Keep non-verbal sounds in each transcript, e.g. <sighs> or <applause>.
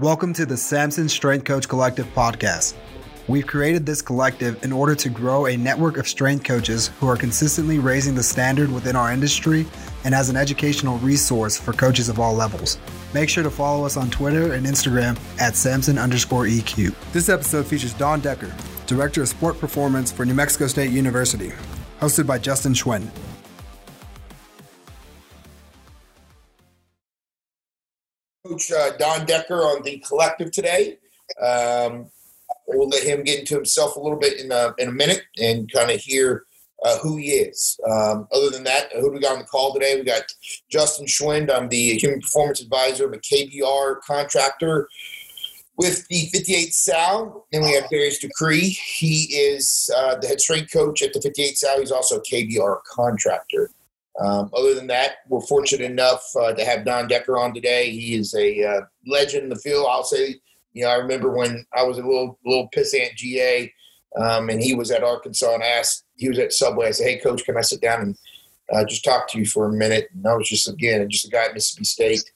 Welcome to the Samson Strength Coach Collective podcast. We've created this collective in order to grow a network of strength coaches who are consistently raising the standard within our industry and as an educational resource for coaches of all levels. Make sure to follow us on Twitter and Instagram at Samson underscore EQ. This episode features Don Decker, Director of Sport Performance for New Mexico State University, hosted by Justin Schwinn. Coach uh, Don Decker on the collective today. Um, we'll let him get into himself a little bit in a, in a minute and kind of hear uh, who he is. Um, other than that, who do we got on the call today? We got Justin Schwind. I'm the Human Performance Advisor. I'm a KBR contractor with the 58 Sal. Then we have Darius Decree. He is uh, the head strength coach at the 58 Sal. He's also a KBR contractor. Um, other than that, we're fortunate enough uh, to have Don Decker on today. He is a uh, legend in the field. I'll say, you know, I remember when I was a little little pissant GA, um, and he was at Arkansas, and asked, he was at Subway. I said, "Hey, coach, can I sit down and uh, just talk to you for a minute?" And I was just again just a guy at Mississippi State,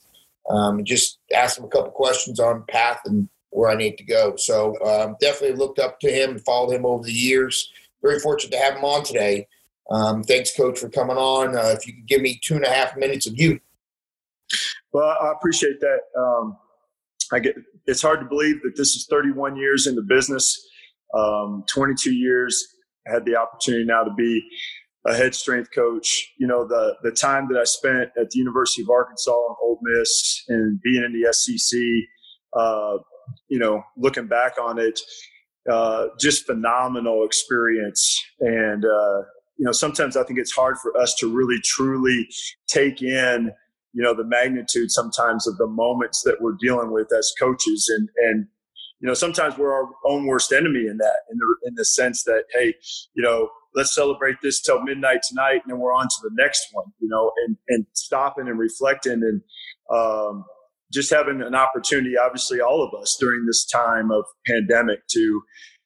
um, and just asked him a couple questions on path and where I need to go. So um, definitely looked up to him and followed him over the years. Very fortunate to have him on today. Um, thanks, Coach, for coming on. Uh, if you could give me two and a half minutes of you. Well, I appreciate that. Um, I get. It's hard to believe that this is 31 years in the business. Um, 22 years. I had the opportunity now to be a head strength coach. You know, the the time that I spent at the University of Arkansas and Ole Miss and being in the SEC. Uh, you know, looking back on it, uh, just phenomenal experience. And uh, you know, sometimes I think it's hard for us to really truly take in, you know, the magnitude sometimes of the moments that we're dealing with as coaches. And, and, you know, sometimes we're our own worst enemy in that, in the, in the sense that, hey, you know, let's celebrate this till midnight tonight and then we're on to the next one, you know, and, and stopping and reflecting and, um, just having an opportunity, obviously all of us during this time of pandemic to,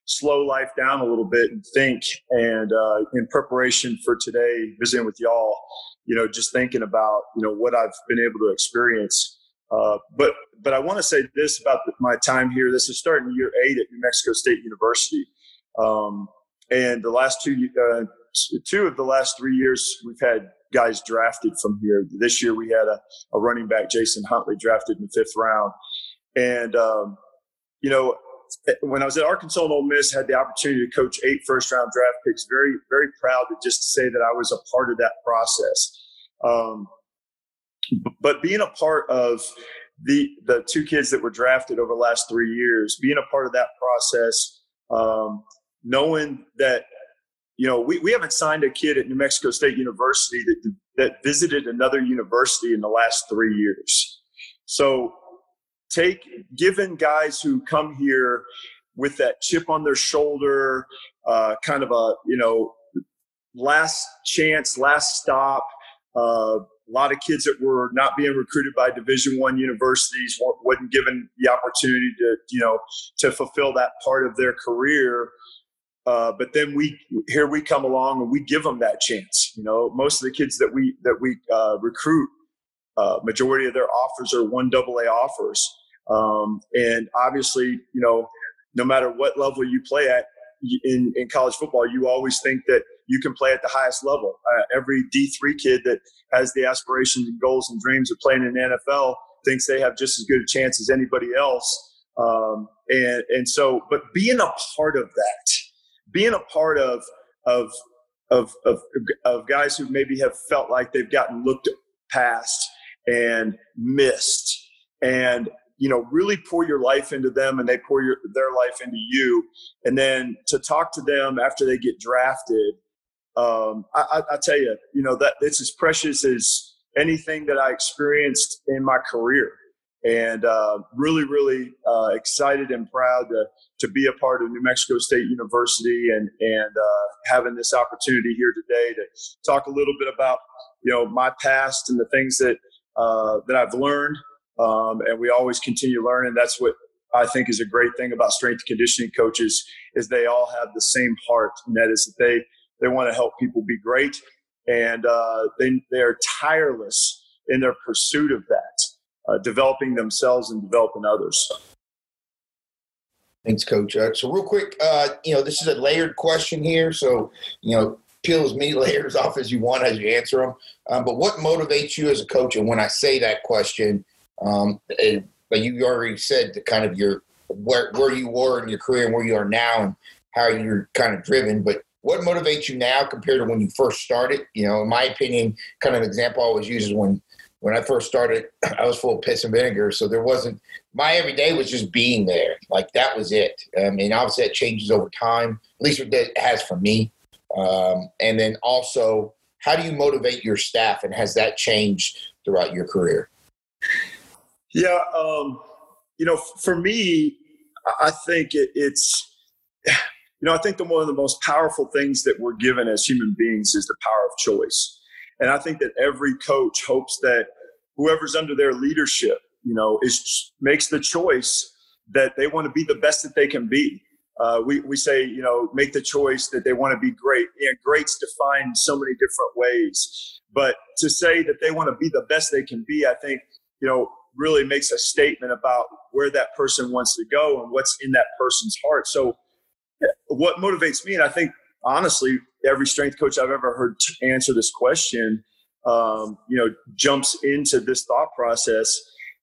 slow life down a little bit and think. And uh, in preparation for today, visiting with y'all, you know, just thinking about you know what I've been able to experience. Uh, but but I want to say this about my time here. This is starting year eight at New Mexico State University, um, and the last two uh, two of the last three years we've had guys drafted from here. This year we had a, a running back, Jason Huntley, drafted in the fifth round, and um, you know when I was at Arkansas and Ole Miss, had the opportunity to coach eight first round draft picks. Very, very proud to just say that I was a part of that process. Um, but being a part of the the two kids that were drafted over the last three years, being a part of that process, um, knowing that you know we, we haven't signed a kid at New Mexico State University that that visited another university in the last three years. So take given guys who come here with that chip on their shoulder, uh, kind of a you know last chance, last stop. Uh, a lot of kids that were not being recruited by Division One universities wasn't given the opportunity to you know to fulfill that part of their career. Uh, but then we here we come along and we give them that chance. You know, most of the kids that we that we uh, recruit uh, majority of their offers are one double A offers. Um, and obviously, you know, no matter what level you play at in, in college football, you always think that you can play at the highest level. Uh, every D3 kid that has the aspirations and goals and dreams of playing in the NFL thinks they have just as good a chance as anybody else. Um, and, and so, but being a part of that, being a part of, of, of, of, of guys who maybe have felt like they've gotten looked past and missed and you know really pour your life into them and they pour your, their life into you. And then to talk to them after they get drafted um, I, I, I, tell you you know that it's as precious as anything that i experienced in my career. And uh, really really uh, excited and proud to, to be a part of new mexico state university and and uh, having this opportunity here today to talk a little bit about you know my past and the things that uh, that I've learned, um, and we always continue learning. That's what I think is a great thing about strength conditioning coaches is they all have the same heart, and that is that they they want to help people be great, and uh, they they are tireless in their pursuit of that, uh, developing themselves and developing others. Thanks, Coach. Uh, so, real quick, uh, you know, this is a layered question here. So, you know, peel as many <laughs> layers off as you want as you answer them. Um, but what motivates you as a coach? And when I say that question, um, it, but you already said the kind of your where where you were in your career and where you are now and how you're kind of driven. But what motivates you now compared to when you first started? You know, in my opinion, kind of an example I always use is when when I first started, <clears throat> I was full of piss and vinegar, so there wasn't my everyday was just being there. Like that was it. I mean, obviously that changes over time. At least it has for me. Um, and then also, how do you motivate your staff, and has that changed throughout your career? Yeah, um, you know, for me, I think it, it's, <sighs> you know, I think the one of the most powerful things that we're given as human beings is the power of choice, and I think that every coach hopes that whoever's under their leadership, you know, is makes the choice that they want to be the best that they can be. Uh, we, we say, you know, make the choice that they want to be great. And great's defined so many different ways. But to say that they want to be the best they can be, I think, you know, really makes a statement about where that person wants to go and what's in that person's heart. So, what motivates me, and I think honestly, every strength coach I've ever heard answer this question, um, you know, jumps into this thought process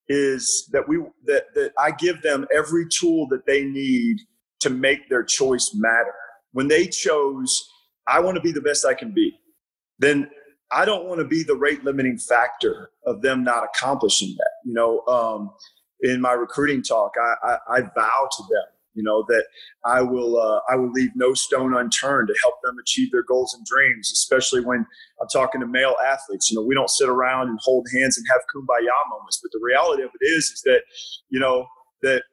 is that we that that I give them every tool that they need to make their choice matter. When they chose, I want to be the best I can be, then I don't want to be the rate limiting factor of them not accomplishing that. You know, um, in my recruiting talk, I, I, I, vow to them, you know, that I will uh, I will leave no stone unturned to help them achieve their goals and dreams. Especially when I'm talking to male athletes, you know, we don't sit around and hold hands and have kumbaya moments. But the reality of it is, is that you know that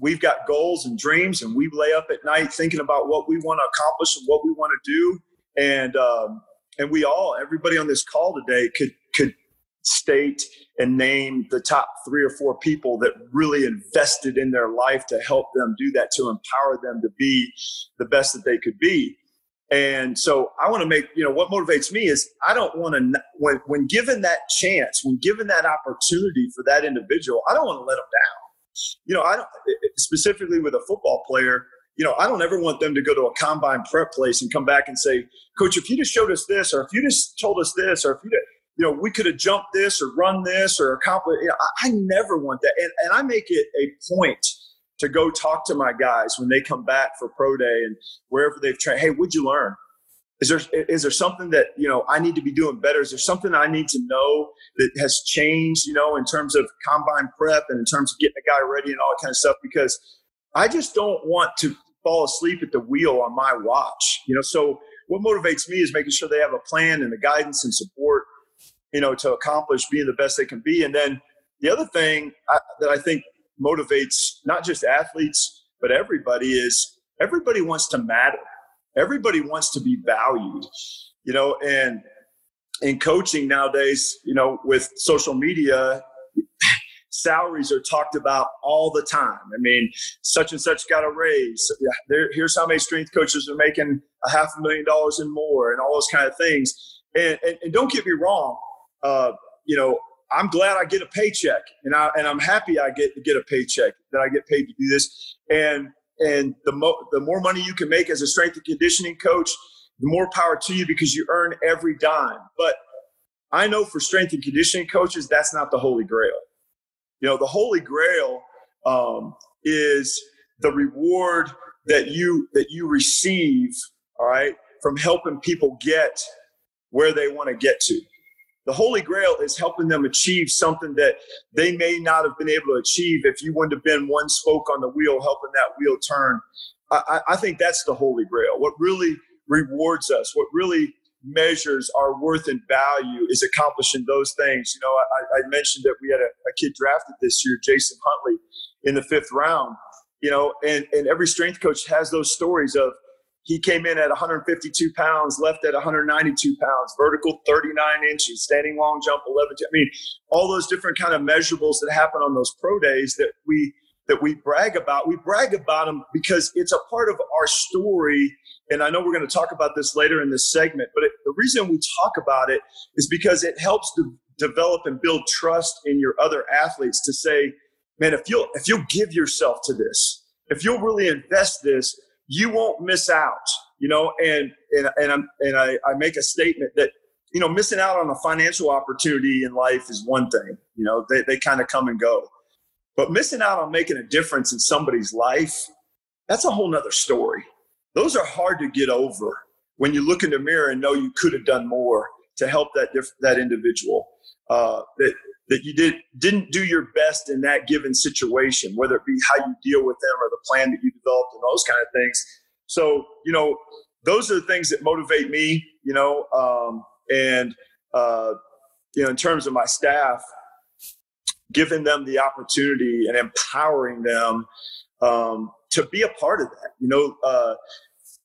we've got goals and dreams, and we lay up at night thinking about what we want to accomplish and what we want to do, and um, and we all, everybody on this call today, could could state and name the top three or four people that really invested in their life to help them do that, to empower them to be the best that they could be. And so I want to make, you know, what motivates me is I don't want to, when, when given that chance, when given that opportunity for that individual, I don't want to let them down. You know, I don't, specifically with a football player, you know, I don't ever want them to go to a combine prep place and come back and say, Coach, if you just showed us this, or if you just told us this, or if you, did, you know, we could have jumped this or run this or accomplished. You know, I, I never want that, and, and I make it a point to go talk to my guys when they come back for pro day and wherever they've trained. Hey, what'd you learn? Is there is there something that you know I need to be doing better? Is there something I need to know that has changed? You know, in terms of combine prep and in terms of getting a guy ready and all that kind of stuff. Because I just don't want to fall asleep at the wheel on my watch. You know, so what motivates me is making sure they have a plan and the guidance and support, you know, to accomplish being the best they can be. And then the other thing I, that I think motivates not just athletes but everybody is everybody wants to matter. Everybody wants to be valued. You know, and in coaching nowadays, you know, with social media, salaries are talked about all the time. I mean, such and such got a raise. There, here's how many strength coaches are making a half a million dollars and more, and all those kind of things. And, and, and don't get me wrong, uh, you know, I'm glad I get a paycheck, and I and I'm happy I get get a paycheck that I get paid to do this. And and the mo- the more money you can make as a strength and conditioning coach, the more power to you because you earn every dime. But I know for strength and conditioning coaches, that's not the holy grail. You know, the Holy Grail um, is the reward that you that you receive, all right, from helping people get where they want to get to. The Holy Grail is helping them achieve something that they may not have been able to achieve if you wouldn't have been one spoke on the wheel, helping that wheel turn. I, I think that's the Holy Grail. What really rewards us, what really measures our worth and value is accomplishing those things. You know, I, I mentioned that we had a, a, kid drafted this year, Jason Huntley, in the fifth round. You know, and and every strength coach has those stories of he came in at 152 pounds, left at 192 pounds, vertical 39 inches, standing long jump 11. I mean, all those different kind of measurables that happen on those pro days that we that we brag about. We brag about them because it's a part of our story and I know we're going to talk about this later in this segment, but it, the reason we talk about it is because it helps to develop and build trust in your other athletes to say, man, if you'll if you'll give yourself to this, if you'll really invest this, you won't miss out. You know, and and and I'm and I, I make a statement that you know missing out on a financial opportunity in life is one thing. You know, they they kind of come and go, but missing out on making a difference in somebody's life, that's a whole nother story. Those are hard to get over when you look in the mirror and know you could have done more to help that that individual. Uh, that that you did didn't do your best in that given situation, whether it be how you deal with them or the plan that you developed and those kind of things. So you know, those are the things that motivate me. You know, um, and uh, you know, in terms of my staff, giving them the opportunity and empowering them um, to be a part of that. You know, uh,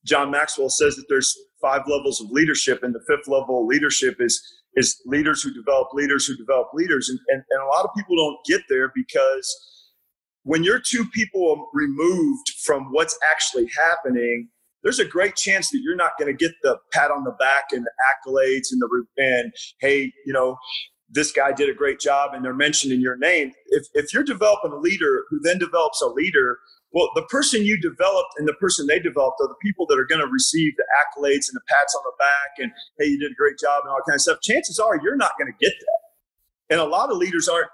John Maxwell says that there's five levels of leadership, and the fifth level of leadership is is leaders who develop leaders who develop leaders. And, and, and a lot of people don't get there because when you're two people removed from what's actually happening, there's a great chance that you're not going to get the pat on the back and the accolades and the and hey, you know, this guy did a great job and they're mentioning your name. If if you're developing a leader who then develops a leader well, the person you developed and the person they developed are the people that are going to receive the accolades and the pats on the back and, hey, you did a great job and all kind of stuff. Chances are you're not going to get that. And a lot of leaders aren't,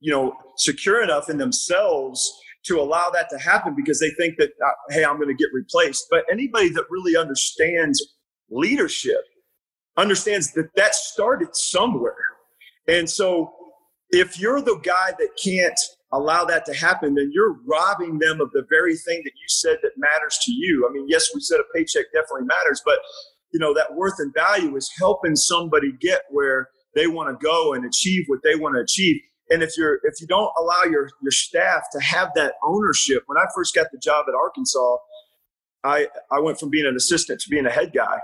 you know, secure enough in themselves to allow that to happen because they think that, uh, hey, I'm going to get replaced. But anybody that really understands leadership understands that that started somewhere. And so if you're the guy that can't allow that to happen, then you're robbing them of the very thing that you said that matters to you. I mean, yes, we said a paycheck definitely matters, but you know that worth and value is helping somebody get where they want to go and achieve what they want to achieve. And if you're if you don't allow your your staff to have that ownership, when I first got the job at Arkansas, I I went from being an assistant to being a head guy.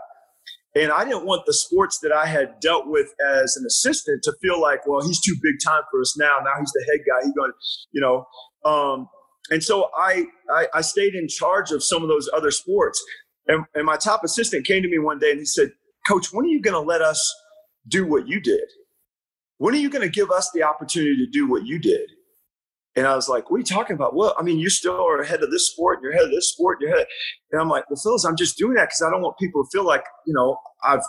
And I didn't want the sports that I had dealt with as an assistant to feel like, well, he's too big time for us now. Now he's the head guy. He's going, you know. Um, and so I, I, I stayed in charge of some of those other sports. And, and my top assistant came to me one day and he said, Coach, when are you going to let us do what you did? When are you going to give us the opportunity to do what you did? And I was like, what are you talking about? Well, I mean, you still are ahead of this sport, you're ahead of this sport, you're ahead. And I'm like, well, Phyllis, I'm just doing that because I don't want people to feel like, you know, I've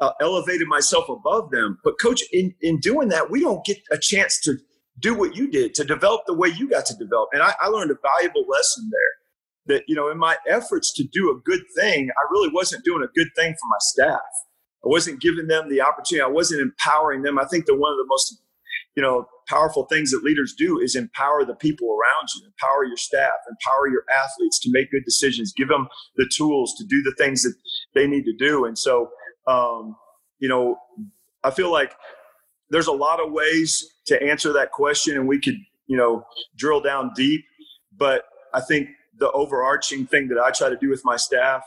uh, elevated myself above them. But coach, in, in doing that, we don't get a chance to do what you did, to develop the way you got to develop. And I, I learned a valuable lesson there that, you know, in my efforts to do a good thing, I really wasn't doing a good thing for my staff. I wasn't giving them the opportunity. I wasn't empowering them. I think that one of the most you know, powerful things that leaders do is empower the people around you, empower your staff, empower your athletes to make good decisions, give them the tools to do the things that they need to do. And so, um, you know, I feel like there's a lot of ways to answer that question, and we could, you know, drill down deep. But I think the overarching thing that I try to do with my staff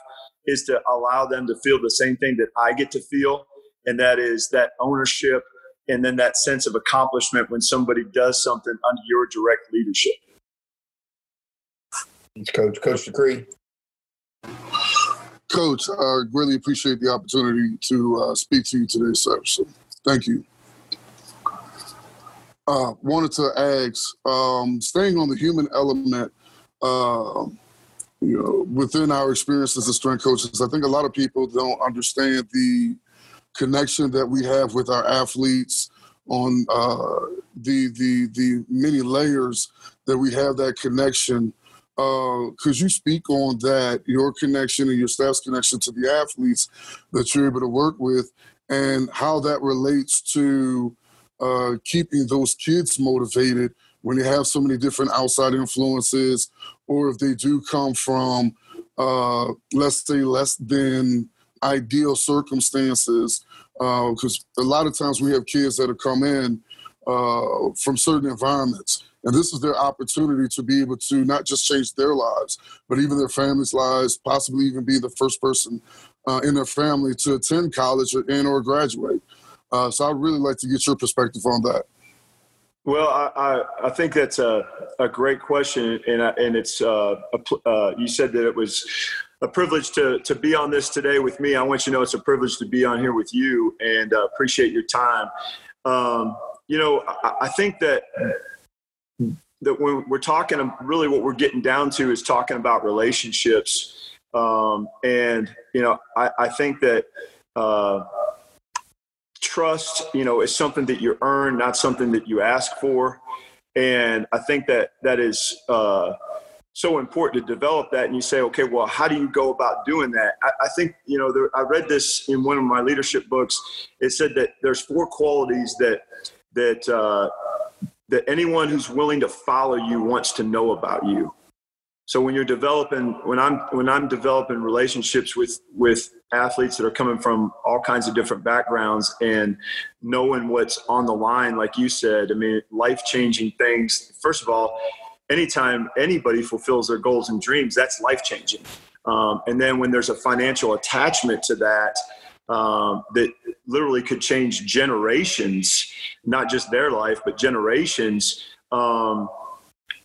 is to allow them to feel the same thing that I get to feel, and that is that ownership and then that sense of accomplishment when somebody does something under your direct leadership. Coach, Coach Decree. Coach, I really appreciate the opportunity to uh, speak to you today, sir. So thank you. Uh, wanted to ask, um, staying on the human element, uh, you know, within our experiences as strength coaches, I think a lot of people don't understand the connection that we have with our athletes on uh, the the the many layers that we have that connection. Uh, you speak on that your connection and your staff's connection to the athletes that you're able to work with and how that relates to uh, keeping those kids motivated when they have so many different outside influences or if they do come from uh, let's say less than ideal circumstances because uh, a lot of times we have kids that have come in uh, from certain environments. And this is their opportunity to be able to not just change their lives but even their families lives possibly even be the first person uh, in their family to attend college or, and or graduate. Uh, so i'd really like to get your perspective on that. Well, I, I, I, think that's a, a great question, and and it's uh, a, uh, you said that it was a privilege to to be on this today with me. I want you to know it's a privilege to be on here with you, and uh, appreciate your time. Um, you know, I, I think that that when we're talking, really what we're getting down to is talking about relationships. Um, and, you know, I, I think that uh, trust, you know, is something that you earn, not something that you ask for. And I think that that is uh, so important to develop that. And you say, okay, well, how do you go about doing that? I, I think, you know, there, I read this in one of my leadership books. It said that there's four qualities that, that, uh, that anyone who's willing to follow you wants to know about you. So when you're developing, when I'm when I'm developing relationships with with athletes that are coming from all kinds of different backgrounds and knowing what's on the line, like you said, I mean, life changing things. First of all, anytime anybody fulfills their goals and dreams, that's life changing. Um, and then when there's a financial attachment to that, um, that literally could change generations, not just their life, but generations. Um,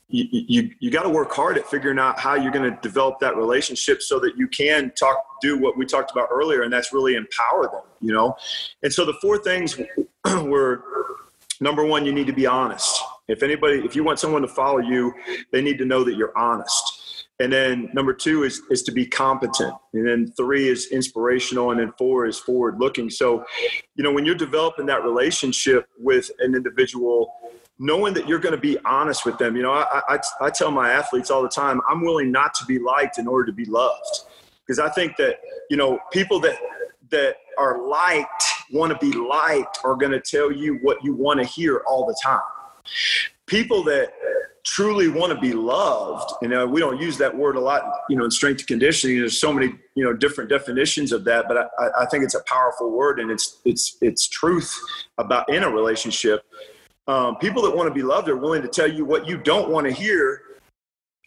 you, you, you got to work hard at figuring out how you're going to develop that relationship so that you can talk, do what we talked about earlier, and that's really empower them, you know? And so the four things <clears throat> were number one, you need to be honest. If anybody, if you want someone to follow you, they need to know that you're honest. And then number two is is to be competent. And then three is inspirational. And then four is forward looking. So, you know, when you're developing that relationship with an individual, knowing that you're going to be honest with them. You know, I, I, I tell my athletes all the time, I'm willing not to be liked in order to be loved. Because I think that, you know, people that that are liked, want to be liked, are going to tell you what you want to hear all the time. People that truly want to be loved, you know, we don't use that word a lot, you know, in strength and conditioning. There's so many, you know, different definitions of that, but I, I think it's a powerful word and it's it's it's truth about in a relationship. Um, people that want to be loved are willing to tell you what you don't want to hear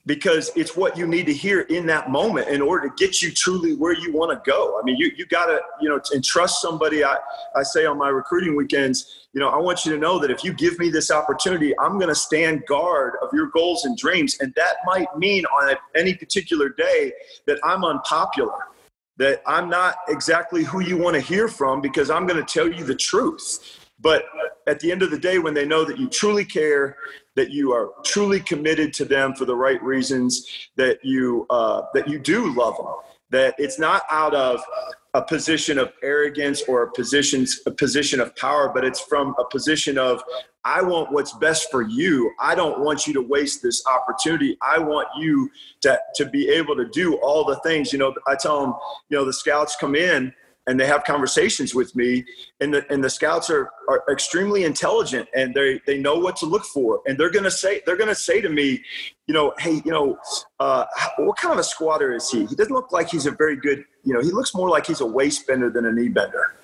because it's what you need to hear in that moment in order to get you truly where you want to go. I mean, you, you got to, you know, and trust somebody. I, I say on my recruiting weekends, you know, I want you to know that if you give me this opportunity, I'm going to stand guard of your goals and dreams. And that might mean on any particular day that I'm unpopular, that I'm not exactly who you want to hear from because I'm going to tell you the truth. But at the end of the day, when they know that you truly care, that you are truly committed to them for the right reasons, that you uh, that you do love them, that it's not out of a position of arrogance or a position a position of power, but it's from a position of I want what's best for you. I don't want you to waste this opportunity. I want you to to be able to do all the things. You know, I tell them, you know, the scouts come in and they have conversations with me and the and the scouts are, are extremely intelligent and they they know what to look for and they're gonna say they're gonna say to me you know hey you know uh, what kind of a squatter is he? He doesn't look like he's a very good you know he looks more like he's a waist bender than a knee bender.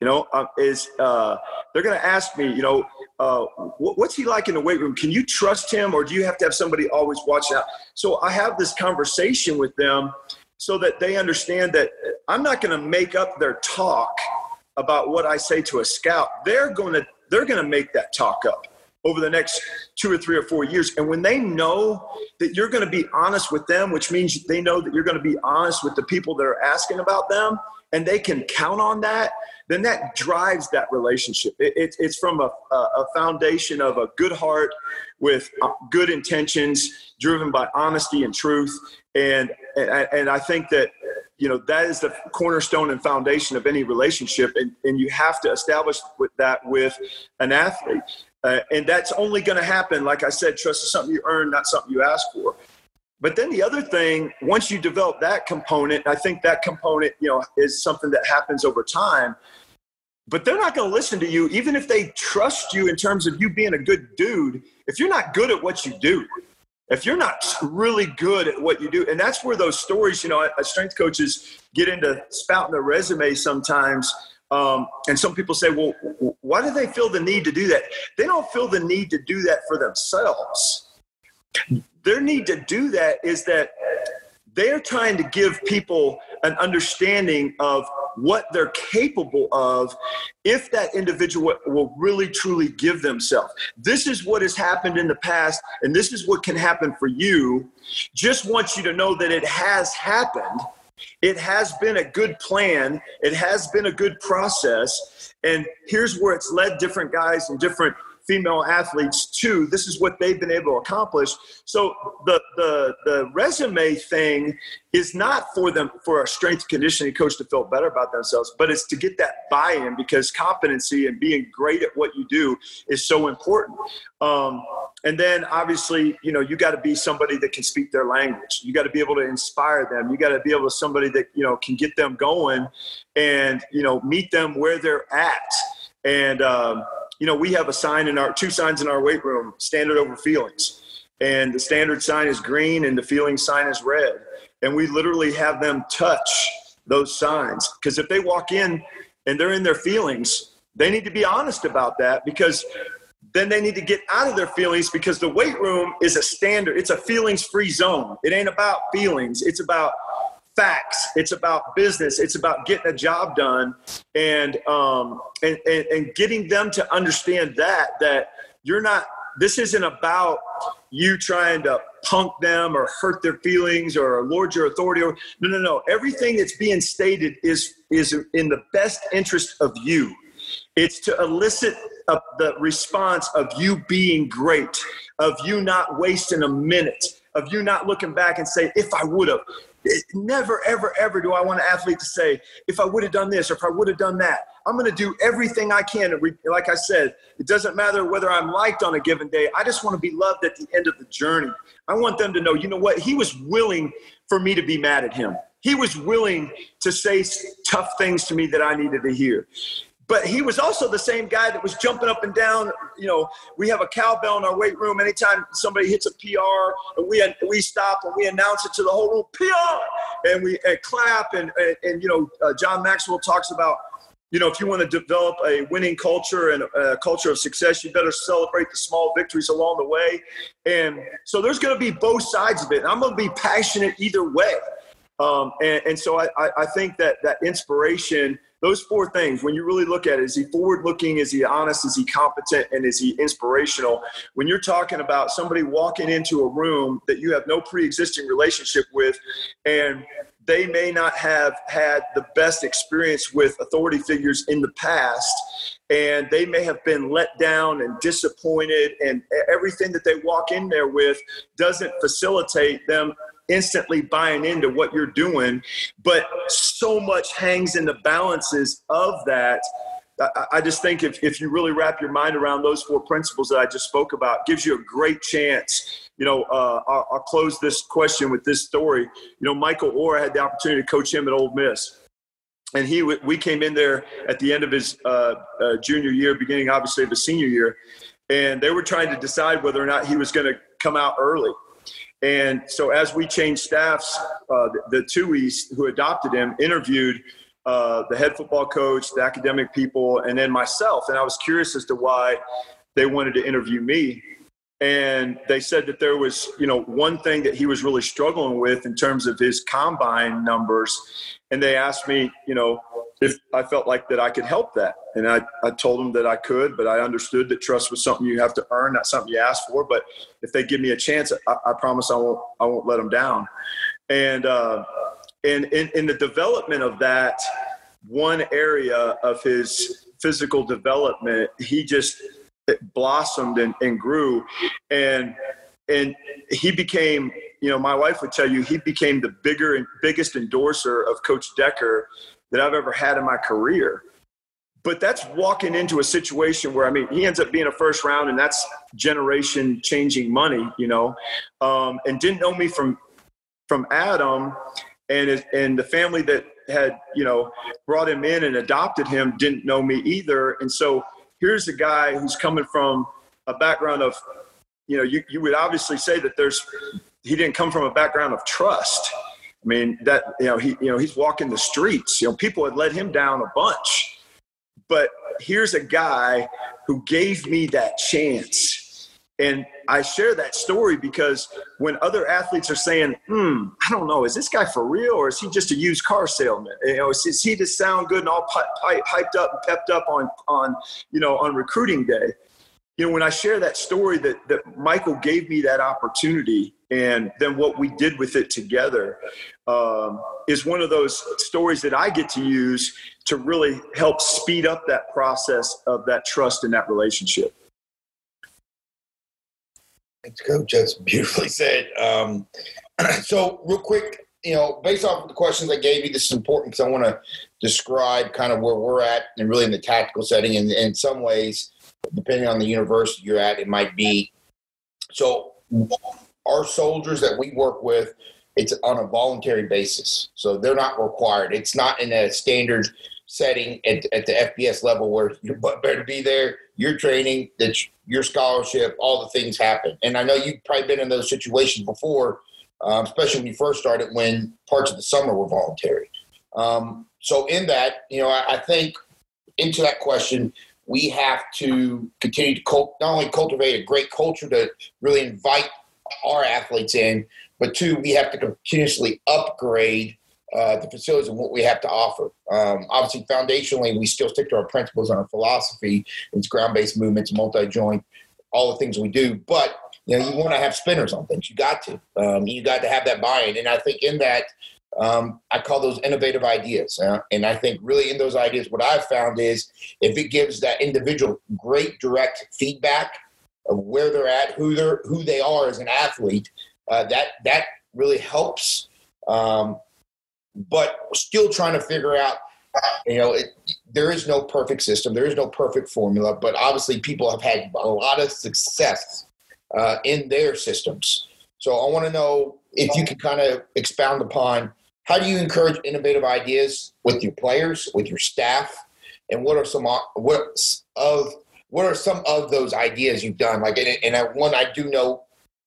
You know uh, is uh, they're gonna ask me you know uh, what's he like in the weight room? Can you trust him or do you have to have somebody always watch out? So i have this conversation with them so that they understand that I'm not going to make up their talk about what I say to a scout. They're going to they're going to make that talk up over the next two or three or four years. And when they know that you're going to be honest with them, which means they know that you're going to be honest with the people that are asking about them, and they can count on that, then that drives that relationship. It, it, it's from a, a, foundation of a good heart with uh, good intentions, driven by honesty and truth. And, and, and I think that you know that is the cornerstone and foundation of any relationship and, and you have to establish with that with an athlete uh, and that's only going to happen like i said trust is something you earn not something you ask for but then the other thing once you develop that component i think that component you know is something that happens over time but they're not going to listen to you even if they trust you in terms of you being a good dude if you're not good at what you do if you're not really good at what you do, and that's where those stories, you know, strength coaches get into spouting their resume sometimes. Um, and some people say, well, why do they feel the need to do that? They don't feel the need to do that for themselves. Their need to do that is that they're trying to give people an understanding of what they're capable of if that individual will really truly give themselves. This is what has happened in the past, and this is what can happen for you. Just want you to know that it has happened. It has been a good plan, it has been a good process. And here's where it's led different guys in different female athletes too. This is what they've been able to accomplish. So the the the resume thing is not for them for a strength conditioning coach to feel better about themselves, but it's to get that buy-in because competency and being great at what you do is so important. Um, and then obviously, you know, you got to be somebody that can speak their language. You got to be able to inspire them. You got to be able to somebody that you know can get them going, and you know meet them where they're at. And um, you know, we have a sign in our two signs in our weight room: standard over feelings. And the standard sign is green, and the feeling sign is red. And we literally have them touch those signs because if they walk in and they're in their feelings, they need to be honest about that because then they need to get out of their feelings because the weight room is a standard. It's a feelings free zone. It ain't about feelings. It's about facts. It's about business. It's about getting a job done and, um, and, and, and getting them to understand that, that you're not, this isn't about you trying to punk them or hurt their feelings or lord your authority or no no no everything that's being stated is is in the best interest of you it's to elicit a, the response of you being great of you not wasting a minute of you not looking back and say if i would have never, ever, ever do I want an athlete to say, if I would have done this or if I would have done that. I'm going to do everything I can. Like I said, it doesn't matter whether I'm liked on a given day. I just want to be loved at the end of the journey. I want them to know, you know what? He was willing for me to be mad at him. He was willing to say tough things to me that I needed to hear but he was also the same guy that was jumping up and down. You know, we have a cowbell in our weight room. Anytime somebody hits a PR, and we we stop and we announce it to the whole room, PR, and we and clap. And, and, and you know, uh, John Maxwell talks about, you know, if you want to develop a winning culture and a culture of success, you better celebrate the small victories along the way. And so there's going to be both sides of it. And I'm going to be passionate either way. Um, and, and, so I, I think that that inspiration those four things, when you really look at it, is he forward looking? Is he honest? Is he competent? And is he inspirational? When you're talking about somebody walking into a room that you have no pre existing relationship with, and they may not have had the best experience with authority figures in the past, and they may have been let down and disappointed, and everything that they walk in there with doesn't facilitate them instantly buying into what you're doing, but so much hangs in the balances of that. I just think if, if you really wrap your mind around those four principles that I just spoke about, gives you a great chance. You know, uh, I'll, I'll, close this question with this story. You know, Michael Oher had the opportunity to coach him at Ole Miss. And he, we came in there at the end of his uh, uh, junior year, beginning obviously of his senior year, and they were trying to decide whether or not he was going to come out early. And so as we changed staffs, uh, the, the Tuohys who adopted him interviewed uh, the head football coach, the academic people, and then myself. And I was curious as to why they wanted to interview me. And they said that there was, you know, one thing that he was really struggling with in terms of his combine numbers. And they asked me, you know, if I felt like that I could help that. And I, I told them that I could, but I understood that trust was something you have to earn, not something you ask for. But if they give me a chance, I, I promise I won't, I won't let them down. And, uh, and in, in the development of that one area of his physical development, he just blossomed and, and grew. And, and he became you know, my wife would tell you he became the bigger and biggest endorser of Coach Decker that I've ever had in my career. But that's walking into a situation where I mean he ends up being a first round, and that's generation changing money, you know, um, and didn't know me from from Adam, and and the family that had you know brought him in and adopted him didn't know me either, and so here's a guy who's coming from a background of you know you, you would obviously say that there's he didn't come from a background of trust I mean that you know he you know he's walking the streets. You know people had let him down a bunch, but here's a guy who gave me that chance. And I share that story because when other athletes are saying, hmm, I don't know, is this guy for real or is he just a used car salesman? You know, is, he just sound good and all hyped up and pepped up on, on, you know, on recruiting day? You know, when I share that story that, that Michael gave me that opportunity and then what we did with it together um, is one of those stories that I get to use to really help speed up that process of that trust in that relationship. Thanks, Coach. That's beautifully said. Um, <clears throat> so, real quick, you know, based off of the questions I gave you, this is important because I want to describe kind of where we're at and really in the tactical setting. And in some ways, depending on the university you're at, it might be. So, our soldiers that we work with, it's on a voluntary basis. So they're not required. It's not in a standard setting at, at the FBS level where you're <laughs> better be there, your training, that your scholarship, all the things happen. And I know you've probably been in those situations before, um, especially when you first started when parts of the summer were voluntary. Um, so in that, you know, I, I, think into that question, we have to continue to cult, not only cultivate a great culture to really invite our athletes in, but two, we have to continuously upgrade uh, the facilities and what we have to offer. Um, obviously, foundationally, we still stick to our principles and our philosophy. It's ground-based movements, multi-joint, all the things we do. But you know, you want to have spinners on things. You got to. Um, you got to have that buy-in. And I think in that, um, I call those innovative ideas. Uh, and I think really in those ideas, what I've found is if it gives that individual great direct feedback of where they're at, who they're, who they are as an athlete, uh, that that really helps. Um, but still trying to figure out you know it, there is no perfect system there is no perfect formula but obviously people have had a lot of success uh, in their systems so i want to know if you can kind of expound upon how do you encourage innovative ideas with your players with your staff and what are some what of what are some of those ideas you've done like and, and one i do know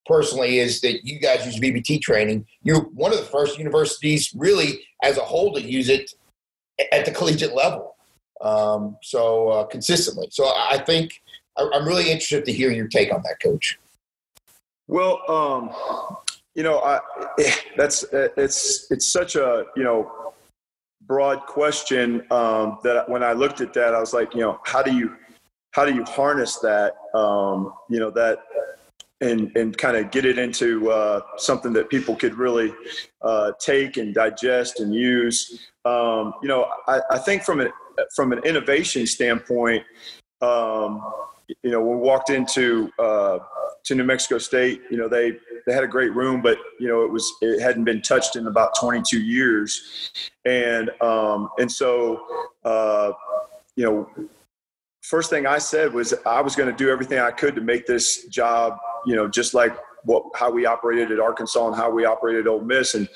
personally is that you guys use VBT training. You're one of the first universities, really, as a whole, to use it at the collegiate level. Um, so uh, consistently. So I think I'm really interested to hear your take on that, Coach. Well, um, you know, I, that's it's it's such a you know broad question um, that when I looked at that, I was like, you know, how do you how do you harness that? Um, you know that and and kind of get it into uh, something that people could really uh, take and digest and use. Um, you know, I, I, think from an from an innovation standpoint, um, you know, when we walked into uh, to New Mexico State, you know, they they had a great room, but you know, it was it hadn't been touched in about 22 years, and um, and so uh, you know first thing I said was I was going to do everything I could to make this job you know, just like what how we operated at Arkansas and how we operated at Ole Miss, and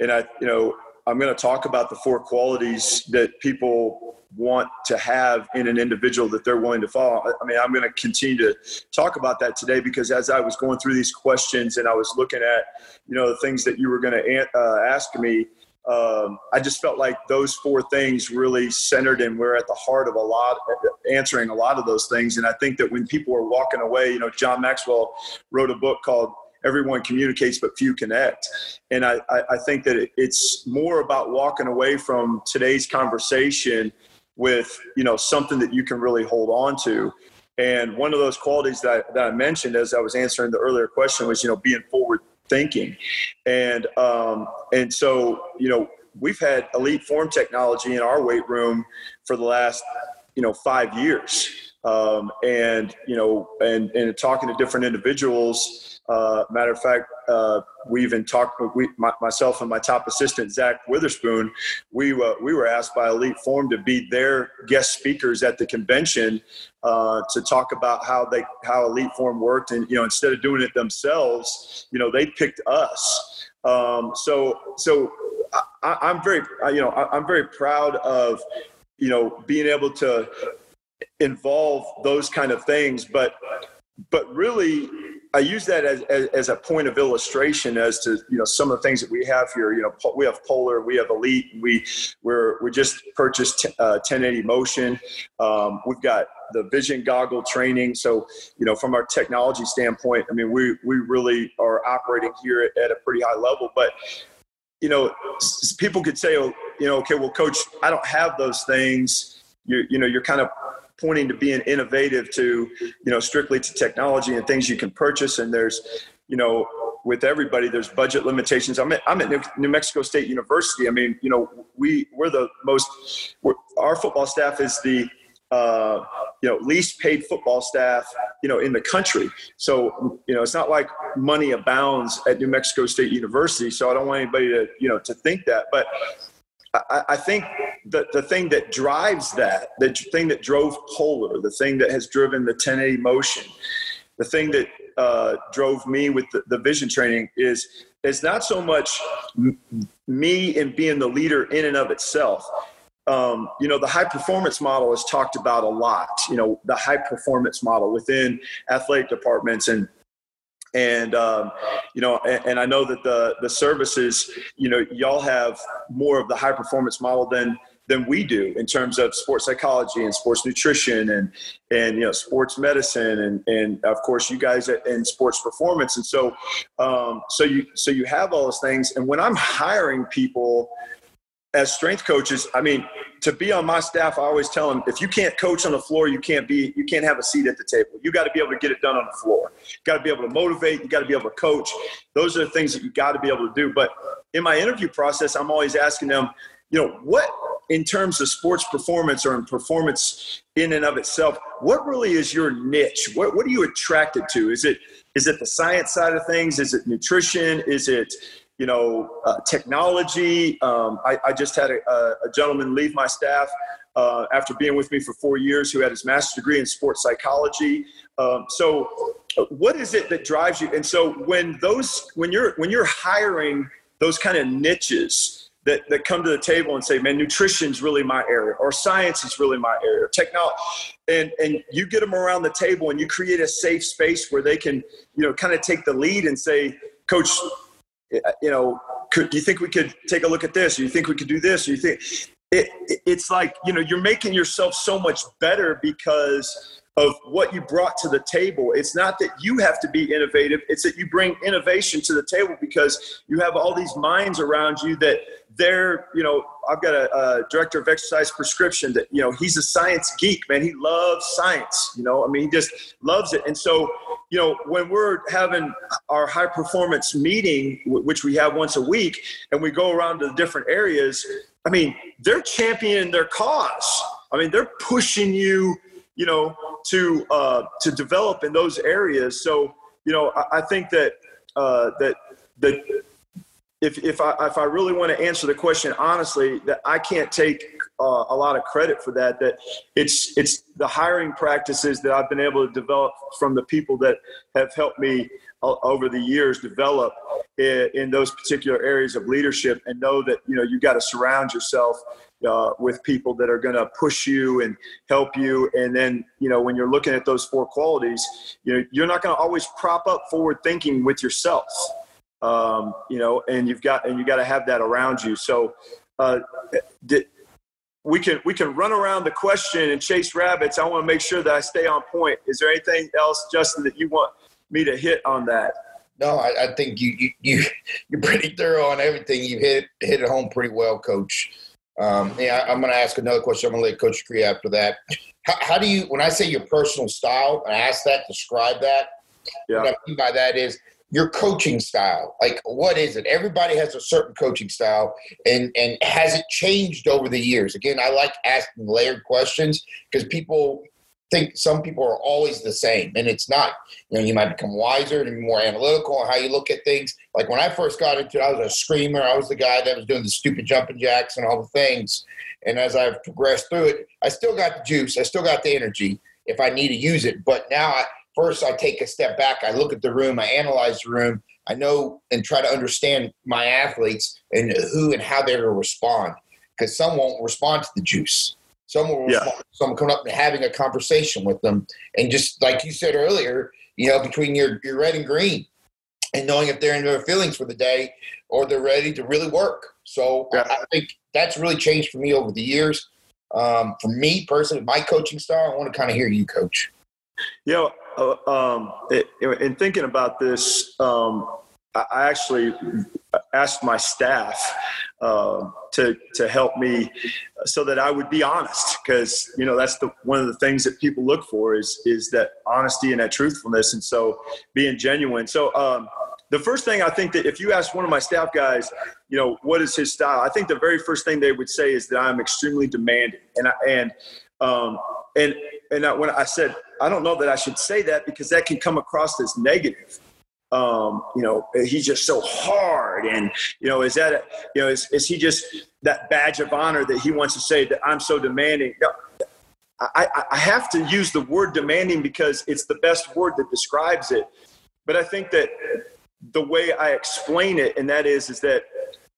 and I, you know, I'm going to talk about the four qualities that people want to have in an individual that they're willing to follow. I mean, I'm going to continue to talk about that today because as I was going through these questions and I was looking at, you know, the things that you were going to uh, ask me, um, I just felt like those four things really centered and we're at the heart of a lot, answering a lot of those things. And I think that when people are walking away, you know, John Maxwell wrote a book called Everyone Communicates But Few Connect. And I, I think that it's more about walking away from today's conversation with, you know, something that you can really hold on to. And one of those qualities that I, that I mentioned as I was answering the earlier question was, you know, being forward thinking. And um, and so you know we've had elite form technology in our weight room for the last you know five years. Um, and you know and and talking to different individuals uh, matter of fact, uh, we even talked. We, my, myself and my top assistant Zach Witherspoon, we uh, we were asked by Elite Form to be their guest speakers at the convention uh, to talk about how they how Elite Form worked, and you know instead of doing it themselves, you know they picked us. Um, so so I, am very you know I, I'm very proud of you know being able to involve those kind of things, but but really I use that as, as, as, a point of illustration as to you know some of the things that we have here. You know, we have Polar, we have Elite, we we're we just purchased t- uh, 1080 Motion. Um, we've got the Vision Goggle training. So you know, from our technology standpoint, I mean, we we really are operating here at, a pretty high level. But you know, people could say, oh, you know, okay, well, coach, I don't have those things. You you know, you're kind of pointing to being innovative to you know strictly to technology and things you can purchase. And there's you know with everybody there's budget limitations. I'm at, I'm at new mexico state university. I mean you know we we're the most we're, our football staff is the uh, you know least paid football staff you know in the country. So you know it's not like money abounds at new mexico state university. So i don't want anybody to you know to think that. But I, I think the, the thing that drives that, the thing that drove Polar, the thing that has driven the 1080 motion, the thing that uh, drove me with the, the, vision training is is not so much m- me and being the leader in and of itself. Um, you know, the high performance model is talked about a lot. You know, the high performance model within athletic departments and and um, you know and, and, i know that the the services you know y'all have more of the high performance model than than we do in terms of sports psychology and sports nutrition and and you know sports medicine and and of course you guys in sports performance. And so um, so you so you have all those things. And when i'm hiring people as strength coaches, I mean, to be on my staff, I always tell them if you can't coach on the floor, you can't be, you can't have a seat at the table. You got to be able to get it done on the floor. You got to be able to motivate. You got to be able to coach. Those are the things that you got to be able to do. But in my interview process, I'm always asking them, you know, what in terms of sports performance or in performance in and of itself, what really is your niche? What what are you attracted to? Is it is it the science side of things? Is it nutrition? Is it you know, uh, technology. Um, I, I, just had a, a, gentleman leave my staff uh, after being with me for four years who had his master's degree in sports psychology. Um, so, what is it that drives you? And so, when those when you're when you're hiring those kind of niches that, that come to the table and say, man, nutrition is really my area, or science is really my area, technology, and, and you get them around the table and you create a safe space where they can, you know, kind of take the lead and say, coach, Uh, you know, could do you think we could take a look at this? Or you think we could do this? Or you think it, it's like you know you're making yourself so much better because of what you brought to the table. It's not that you have to be innovative, it's that you bring innovation to the table because you have all these minds around you that they're, you know, I've got a, a, director of exercise prescription that, you know, he's a science geek, man. He loves science, you know, I mean, he just loves it. And so, you know, when we're having our high performance meeting, which we have once a week, and we go around to the different areas, I mean, they're championing their cause. I mean, they're pushing you you know, to uh, to develop in those areas. So, you know, I, I think that uh, that that if if I if I really want to answer the question honestly, that I can't take uh, a lot of credit for that. That it's it's the hiring practices that I've been able to develop from the people that have helped me uh, over the years develop in, in, those particular areas of leadership, and know that you know you got to surround yourself uh, with people that are going to push you and help you. And then, you know, when you're looking at those four qualities, you know, you're not going to always prop up forward thinking with yourself. Um, you know, and you've got and you got to have that around you. So, uh, we can we can run around the question and chase rabbits. I want to make sure that I stay on point. Is there anything else, Justin, that you want me to hit on that? No, I, I think you, you you you're pretty thorough on everything. You hit hit it home pretty well, Coach. Um, yeah, I'm going to ask another question. I'm going to let Coach Cree after that. How, how, do you, when I say your personal style, I ask that, describe that. Yeah. What I mean by that is your coaching style. Like, what is it? Everybody has a certain coaching style, and and has it changed over the years? Again, I like asking layered questions because people think some people are always the same, and it's not. You know, you might become wiser and more analytical on how you look at things. Like when I first got into it, I was a screamer. I was the guy that was doing the stupid jumping jacks and all the things. And as I've progressed through it, I still got the juice. I still got the energy if I need to use it. But now, I, first, I take a step back. I look at the room. I analyze the room. I know and try to understand my athletes and who and how they're to respond. Because some won't respond to the juice Someone, yeah. someone coming up and having a conversation with them, and just like you said earlier, you know, between your your red and green, and knowing if they're in their feelings for the day or they're ready to really work. So yeah. I think that's really changed for me over the years. Um, for me personally, my coaching style, I want to kind of hear you coach. You know, uh, um, it, in thinking about this, um, I actually asked my staff uh, to to help me so that I would be honest because you know that's the one of the things that people look for is is that honesty and that truthfulness and so being genuine. So um, the first thing I think that if you ask one of my staff guys, you know, what is his style? I think the very first thing they would say is that I'm extremely demanding and I, and um, and and I, when I said I don't know that I should say that because that can come across as negative. Um, you know, he's just so hard, and you know, is that a, you know, is is he just that badge of honor that he wants to say that I'm so demanding? No, I, I have to use the word demanding because it's the best word that describes it. But I think that the way I explain it, and that is, is that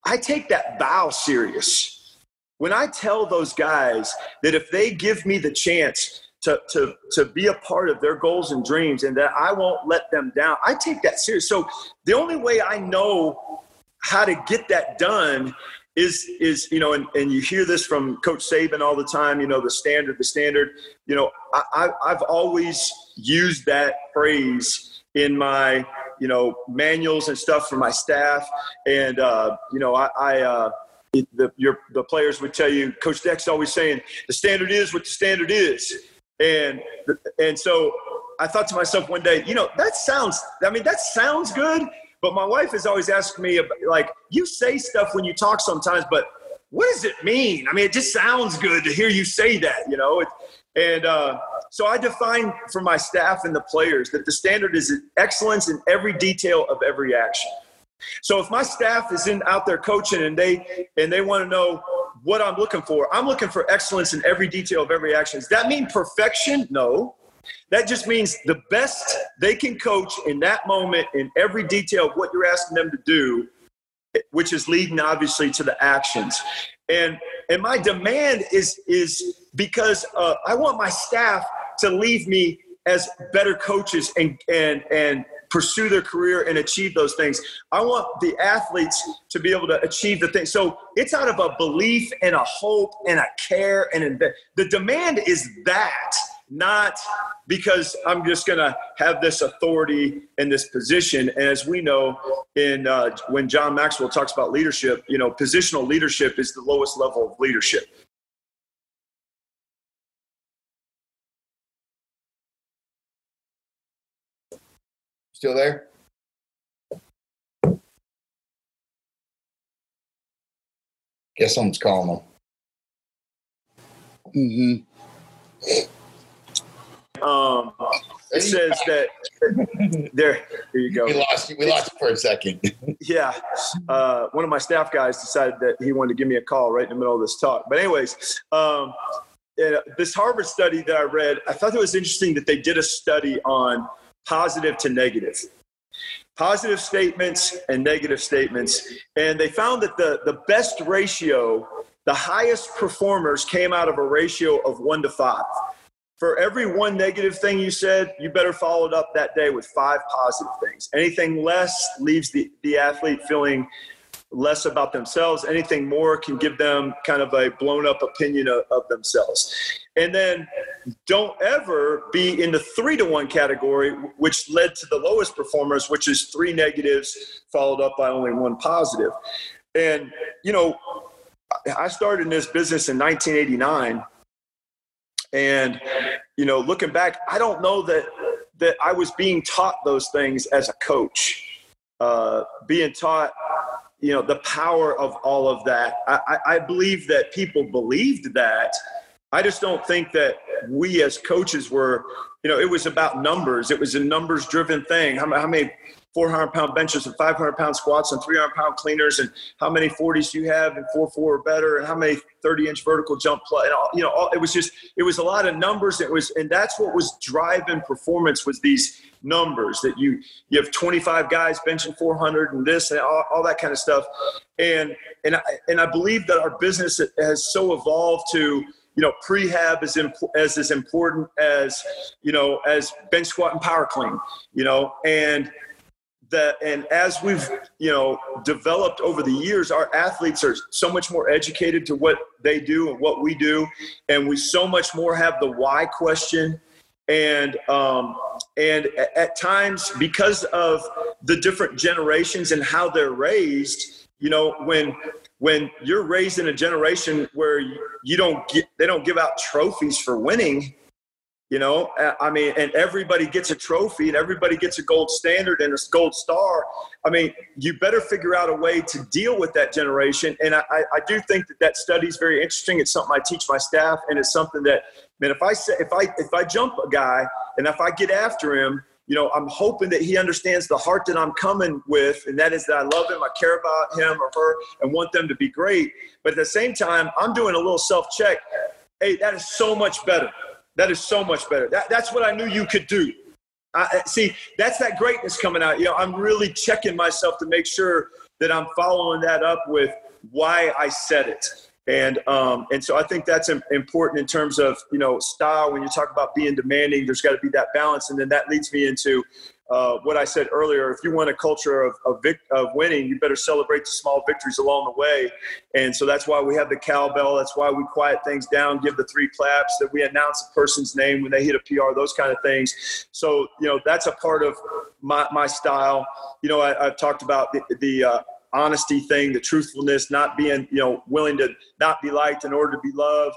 I take that vow serious. When I tell those guys that if they give me the chance to, to, to be a part of their goals and dreams and that I won't let them down, I take that serious. So the only way I know how to get that done is is you know and, and you hear this from coach saban all the time you know the standard the standard. You know I, i've always used that phrase in my you know manuals and stuff for my staff. And uh, you know i, I uh, the, your, the players would tell you coach deck's always saying the standard is what the standard is and and so i thought to myself one day you know that sounds i mean that sounds good but my wife has always asked me, like, you say stuff when you talk sometimes, but what does it mean? I mean, it just sounds good to hear you say that, you know? And uh, so I define for my staff and the players that the standard is excellence in every detail of every action. So if my staff is in out there coaching and they and they want to know what I'm looking for, I'm looking for excellence in every detail of every action. Does that mean perfection? No. That just means the best they can coach in that moment in every detail of what you're asking them to do, which is leading obviously to the actions. And and my demand is is because uh, I want my staff to leave me as better coaches and and and pursue their career and achieve those things. I want the athletes to be able to achieve the thing. So it's out of a belief and a hope and a care and the demand is that not because I'm just going to have this authority and this position. And as we know, in uh, when John Maxwell talks about leadership, you know, positional leadership is the lowest level of leadership. Still there? Guess someone's calling them. Mm-hmm. Um, it says that <laughs> there. There you go. We lost you. We lost you for a second. <laughs> yeah, uh, one of my staff guys decided that he wanted to give me a call right in the middle of this talk. But anyways, um, this Harvard study that I read, I thought it was interesting that they did a study on positive to negative. Positive statements and negative statements. And they found that the, the best ratio, the highest performers came out of a ratio of one to five for every one negative thing you said, you better follow it up that day with five positive things. Anything less leaves the, the athlete feeling less about themselves. Anything more can give them kind of a blown up opinion of, of themselves. And then don't ever be in the three to one category, which led to the lowest performers, which is three negatives followed up by only one positive. And, you know, I started in this business in 1989 and, you know, looking back, I don't know that that I was being taught those things as a coach. Uh, being taught, you know, the power of all of that. I, I believe that people believed that. I just don't think that we as coaches were, you know, it was about numbers. It was a numbers driven thing. How, how many 400 pound benches and 500 pound squats and 300 pound cleaners and how many 40s do you have and 4 4 or better and how many 30 inch vertical jump play and all, you know all, it was just it was a lot of numbers it was and that's what was driving performance was these numbers that you you have 25 guys benching 400 and this and all, all that kind of stuff. And and I, and I believe that our business has so evolved to you know prehab is imp- as as important as you know as bench squat and power clean you know? And that and as we've you know developed over the years our athletes are so much more educated to what they do and what we do. And we so much more have the why question. And um, and at times because of the different generations and how they're raised you know when when you're raised in a generation where you don't get they don't give out trophies for winning you know, I mean, and everybody gets a trophy and everybody gets a gold standard and a gold star. I mean, you better figure out a way to deal with that generation. And I, I do think that that study is very interesting. It's something I teach my staff, and it's something that man, if I say if I if I jump a guy and if I get after him, you know, I'm hoping that he understands the heart that I'm coming with, and that is that I love him, I care about him or her, and want them to be great. But at the same time, I'm doing a little self check. Hey, that is so much better. That is so much better. That, that's what I knew you could do. I, see, that's that greatness coming out. You know, I'm really checking myself to make sure that I'm following that up with why I said it. And um, and so I think that's important in terms of you know style. When you talk about being demanding, there's got to be that balance, and then that leads me into uh, what I said earlier. If you want a culture of of, vic- of, winning, you better celebrate the small victories along the way. And so that's why we have the cowbell. That's why we quiet things down, give the three claps, that we announce a person's name when they hit a PR, those kind of things. So you know that's a part of my my style. You know, I, have talked about the, the uh, honesty thing, the truthfulness, not being you know willing to not be liked in order to be loved.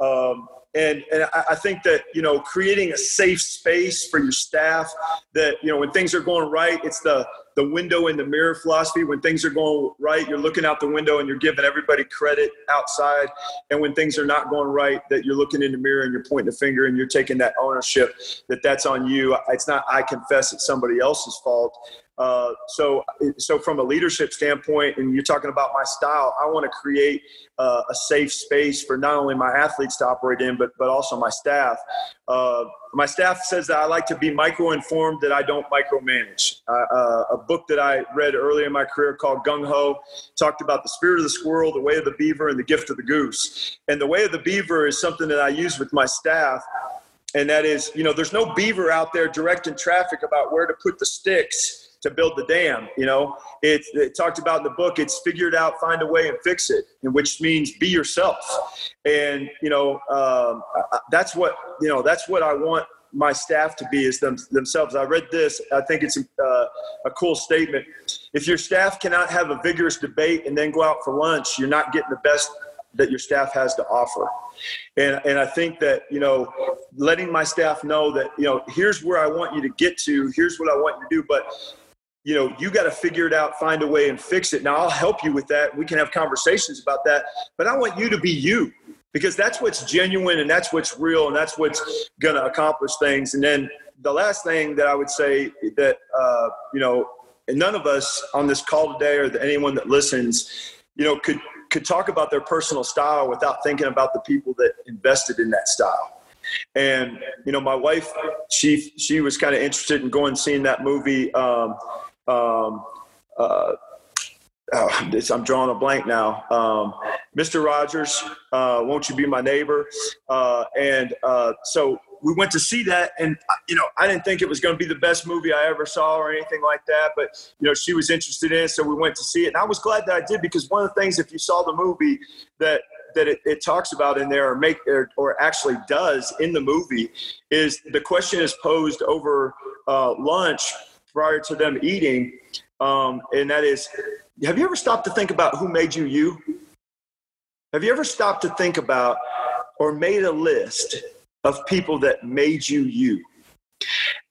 Um, and and I think that you know creating a safe space for your staff that you know when things are going right it's the the window in the mirror philosophy. When things are going right you're looking out the window and you're giving everybody credit outside. And when things are not going right that you're looking in the mirror and you're pointing the finger and you're taking that ownership that that's on you. It's not i confess it's somebody else's fault uh, so, so from a leadership standpoint, and you're talking about my style, I want to create uh, a safe space for not only my athletes to operate in, but but also my staff. Uh, my staff says that I like to be micro-informed, that I don't micromanage. Uh, a book that I read early in my career called Gung Ho talked about the spirit of the squirrel, the way of the beaver, and the gift of the goose. And the way of the beaver is something that I use with my staff and that is, you know, there's no beaver out there directing traffic about where to put the sticks to build the dam. You know, it, it talked about in the book. It's figure it out, find a way, and fix it, and which means be yourself. And you know, um, that's what you know. That's what I want my staff to be is them, themselves. I read this. I think it's a, uh, a cool statement. If your staff cannot have a vigorous debate and then go out for lunch, you're not getting the best that your staff has to offer. And, and I think that, you know, letting my staff know that, you know, here's where I want you to get to, here's what I want you to do, but you know, you got to figure it out, find a way and fix it. Now I'll help you with that. We can have conversations about that, but I want you to be you because that's what's genuine and that's what's real and that's what's going to accomplish things. And then the last thing that I would say that, uh, you know, and none of us on this call today or the, anyone that listens, you know, could, could talk about their personal style without thinking about the people that invested in that style. And you know, my wife, she she was kind of interested in going seeing that movie. Um, um, uh, oh, I'm drawing a blank now. Um, Mr. Rogers, uh, won't you be my neighbor? Uh, and uh, so we went to see that, and you know, I didn't think it was going to be the best movie I ever saw or anything like that. But you know, she was interested in it, so we went to see it, and I was glad that I did because one of the things, if you saw the movie, that that it, it talks about in there, or make or, or, actually does in the movie, is the question is posed over uh, lunch prior to them eating, um, and that is, have you ever stopped to think about who made you you? Have you ever stopped to think about or made a list of people that made you you?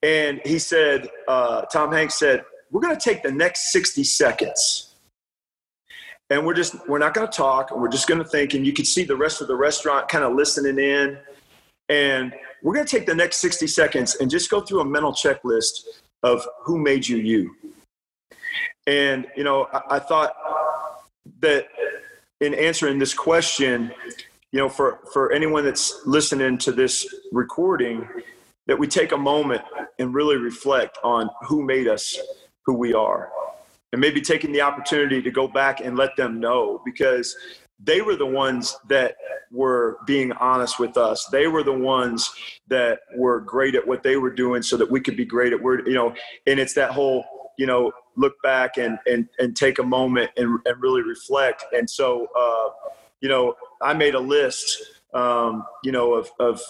And he said, uh, Tom Hanks said, we're going to take the next 60 seconds and we're just we're not going to talk and we're just going to think and you can see the rest of the restaurant kind of listening in and we're going to take the next 60 seconds and just go through a mental checklist of who made you you. And, you know, I, I thought that in answering this question, you know, for, for anyone that's listening to this recording, that we take a moment and really reflect on who made us who we are. And maybe taking the opportunity to go back and let them know because they were the ones that were being honest with us. They were the ones that were great at what they were doing so that we could be great at word, you know, and it's that whole, you know, look back and, and, and take a moment and, and really reflect. And so, uh, you know, I made a list um, you know, of, of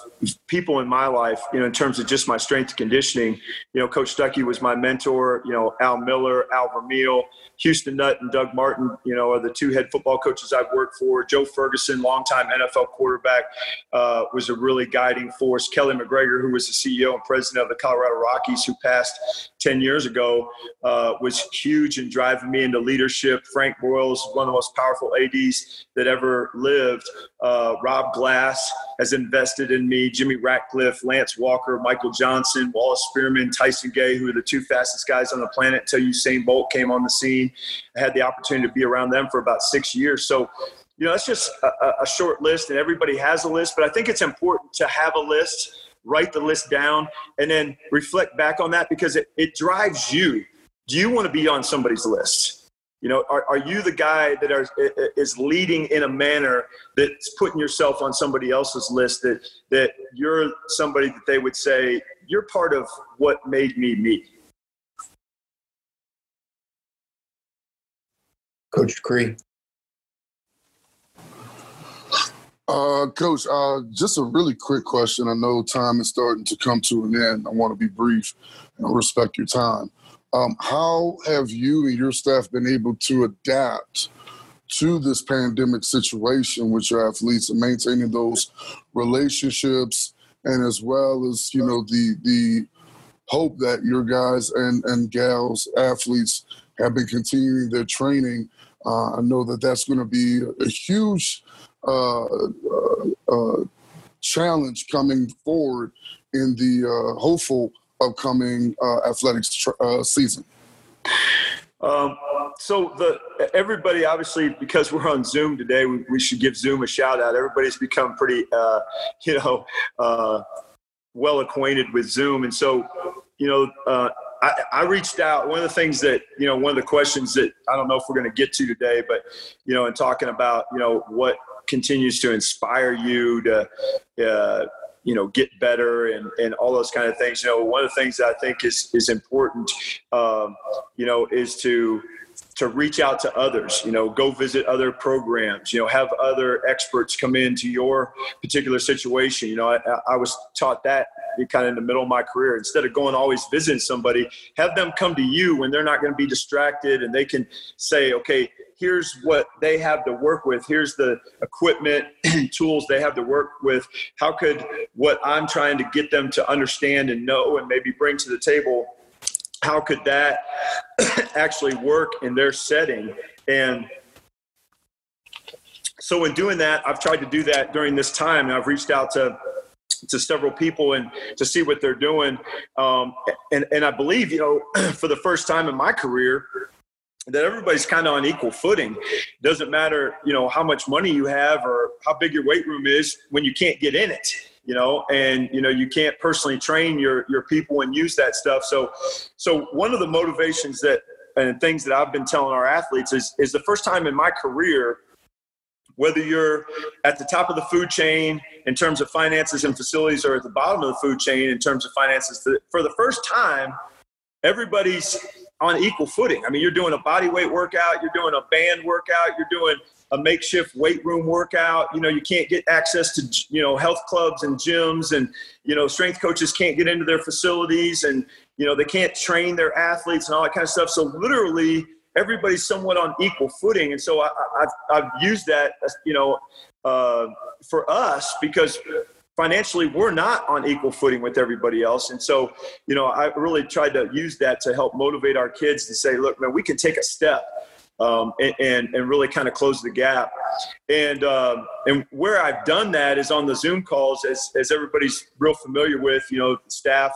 people in my life, you know, in terms of just my strength conditioning. You know, Coach Stuckey was my mentor. You know, Al Miller, Al Vermeil, Houston Nutt, and Doug Martin. You know, are the two head football coaches I've worked for. Joe Ferguson, longtime NFL quarterback, uh, was a really guiding force. Keli McGregor, who was the CEO and president of the Colorado Rockies, who passed 10 years ago uh, was huge in driving me into leadership. Frank Broyles is one of the most powerful ADs that ever lived. Uh, Rob Glass has invested in me. Jimmy Radcliffe, Lance Walker, Michael Johnson, Wallace Spearmon, Tyson Gay, who are the two fastest guys on the planet until Usain Bolt came on the scene. I had the opportunity to be around them for about six years. So, you know, that's just a, a short list, and everybody has a list, but I think it's important to have a list write the list down, and then reflect back on that because it, it drives you. Do you want to be on somebody's list? You know, are, are you the guy that are, is leading in a manner that's putting yourself on somebody else's list that, that you're somebody that they would say, you're part of what made me me? Coach Cree. Uh, Coach, uh, just a really quick question. I know time is starting to come to an end. I want to be brief and respect your time. Um, how have you and your staff been able to adapt to this pandemic situation with your athletes and maintaining those relationships and as well as, you know, the the hope that your guys and, and gals, athletes, have been continuing their training. Uh, I know that that's going to be a huge – challenge coming forward in the hopeful upcoming athletics tr- season? Um, so the everybody obviously because we're on Zoom today, we, we, should give Zoom a shout out. Everybody's become pretty, uh, you know, uh, well acquainted with Zoom, and so you know. Uh, I, I, reached out. One of the things that you know, one of the questions that I don't know if we're going to get to today, but you know, in talking about you know what continues to inspire you to uh, you know get better and, and all those kind of things. You know one of the things that i think is is important um, you know is to to reach out to others you know go visit other programs you know have other experts come into your particular situation. You know i, I was taught that kind of in the middle of my career. Instead of going always visiting somebody have them come to you when they're not going to be distracted and they can say okay here's what they have to work with. Here's the equipment <clears throat> tools they have to work with. How could what i'm trying to get them to understand and know and maybe bring to the table how could that <coughs> actually work in their setting? And so in doing that i've tried to do that during this time. And i've reached out to to several people and to see what they're doing. Um, and and i believe you know <coughs> for the first time in my career that everybody's kind of on equal footing. Doesn't matter, you know, how much money you have or how big your weight room is when you can't get in it, you know, and you know you can't personally train your your people and use that stuff. So, so one of the motivations that and things that I've been telling our athletes is is the first time in my career. Whether you're at the top of the food chain in terms of finances and facilities, or at the bottom of the food chain in terms of finances, for the first time, everybody's on equal footing. I mean, you're doing a body weight workout, you're doing a band workout, you're doing a makeshift weight room workout. You know, you can't get access to, you know, health clubs and gyms and, you know, strength coaches can't get into their facilities and, you know, they can't train their athletes and all that kind of stuff. So literally everybody's somewhat on equal footing. And so I, have I've used that, you know, uh, for us because financially we're not on equal footing with everybody else and so you know i really tried to use that to help motivate our kids to say look man we can take a step um, and, and, really kind of close the gap. And um, and where i've done that is on the zoom calls as, as everybody's real familiar with you know staff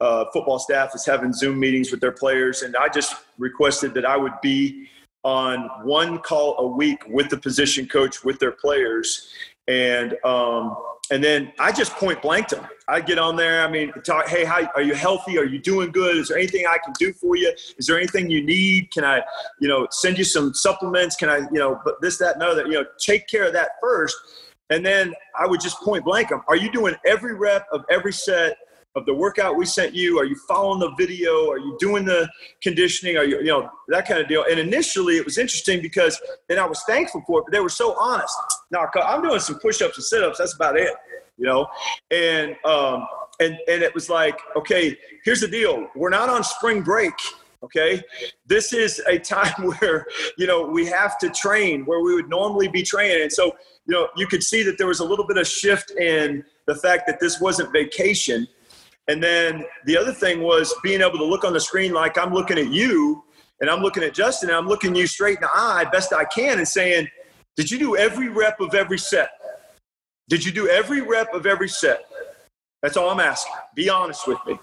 uh, football staff is having zoom meetings with their players and i just requested that i would be on one call a week with the position coach with their players. And um, and then I just point blanked them. I get on there. I mean, talk. Hey, how are you healthy? Are you doing good? Is there anything I can do for you? Is there anything you need? Can I, you know, send you some supplements? Can I, you know, but this, that, and other. You know, take care of that first, and then I would just point blank them. Are you doing every rep of every set? Of the workout we sent you? Are you following the video? Are you doing the conditioning? Are you, you know, that kind of deal? And initially it was interesting because, and I was thankful for it, but they were so honest. Now I'm doing some push-ups and sit-ups. That's about it, you know? And, um, and, and it was like, okay, here's the deal. We're not on spring break okay this is a time <laughs> where you know we have to train where we would normally be training and so you know you could see that there was a little bit of shift in the fact that this wasn't vacation And then the other thing was being able to look on the screen like I'm looking at you and I'm looking at Justin and I'm looking you straight in the eye best I can and saying, Did you do every rep of every set? Did you do every rep of every set? That's all I'm asking. Be honest with me.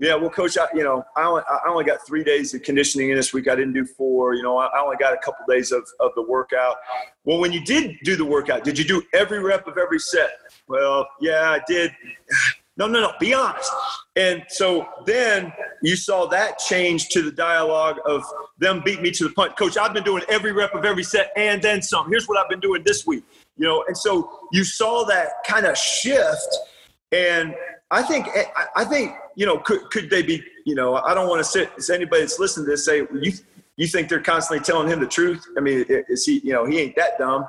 Yeah, well, coach, I, you know, I only, I only got three days of conditioning in this week. I didn't do four. You know, I, only got a couple days of, of the workout. Well, when you did do the workout, did you do every rep of every set? Well, yeah, I did. No, no, no. Be honest. And so then you saw that change to the dialogue of them beat me to the punch. Coach, I've been doing every rep of every set and then some. Here's what I've been doing this week. You know, and so you saw that kind of shift. And I think, eh, I think, you know, could, could they be, you know, I don't want to sit, anybody that's listening to this say, you, you think they're constantly telling him the truth? I mean, is he, you know, he ain't that dumb.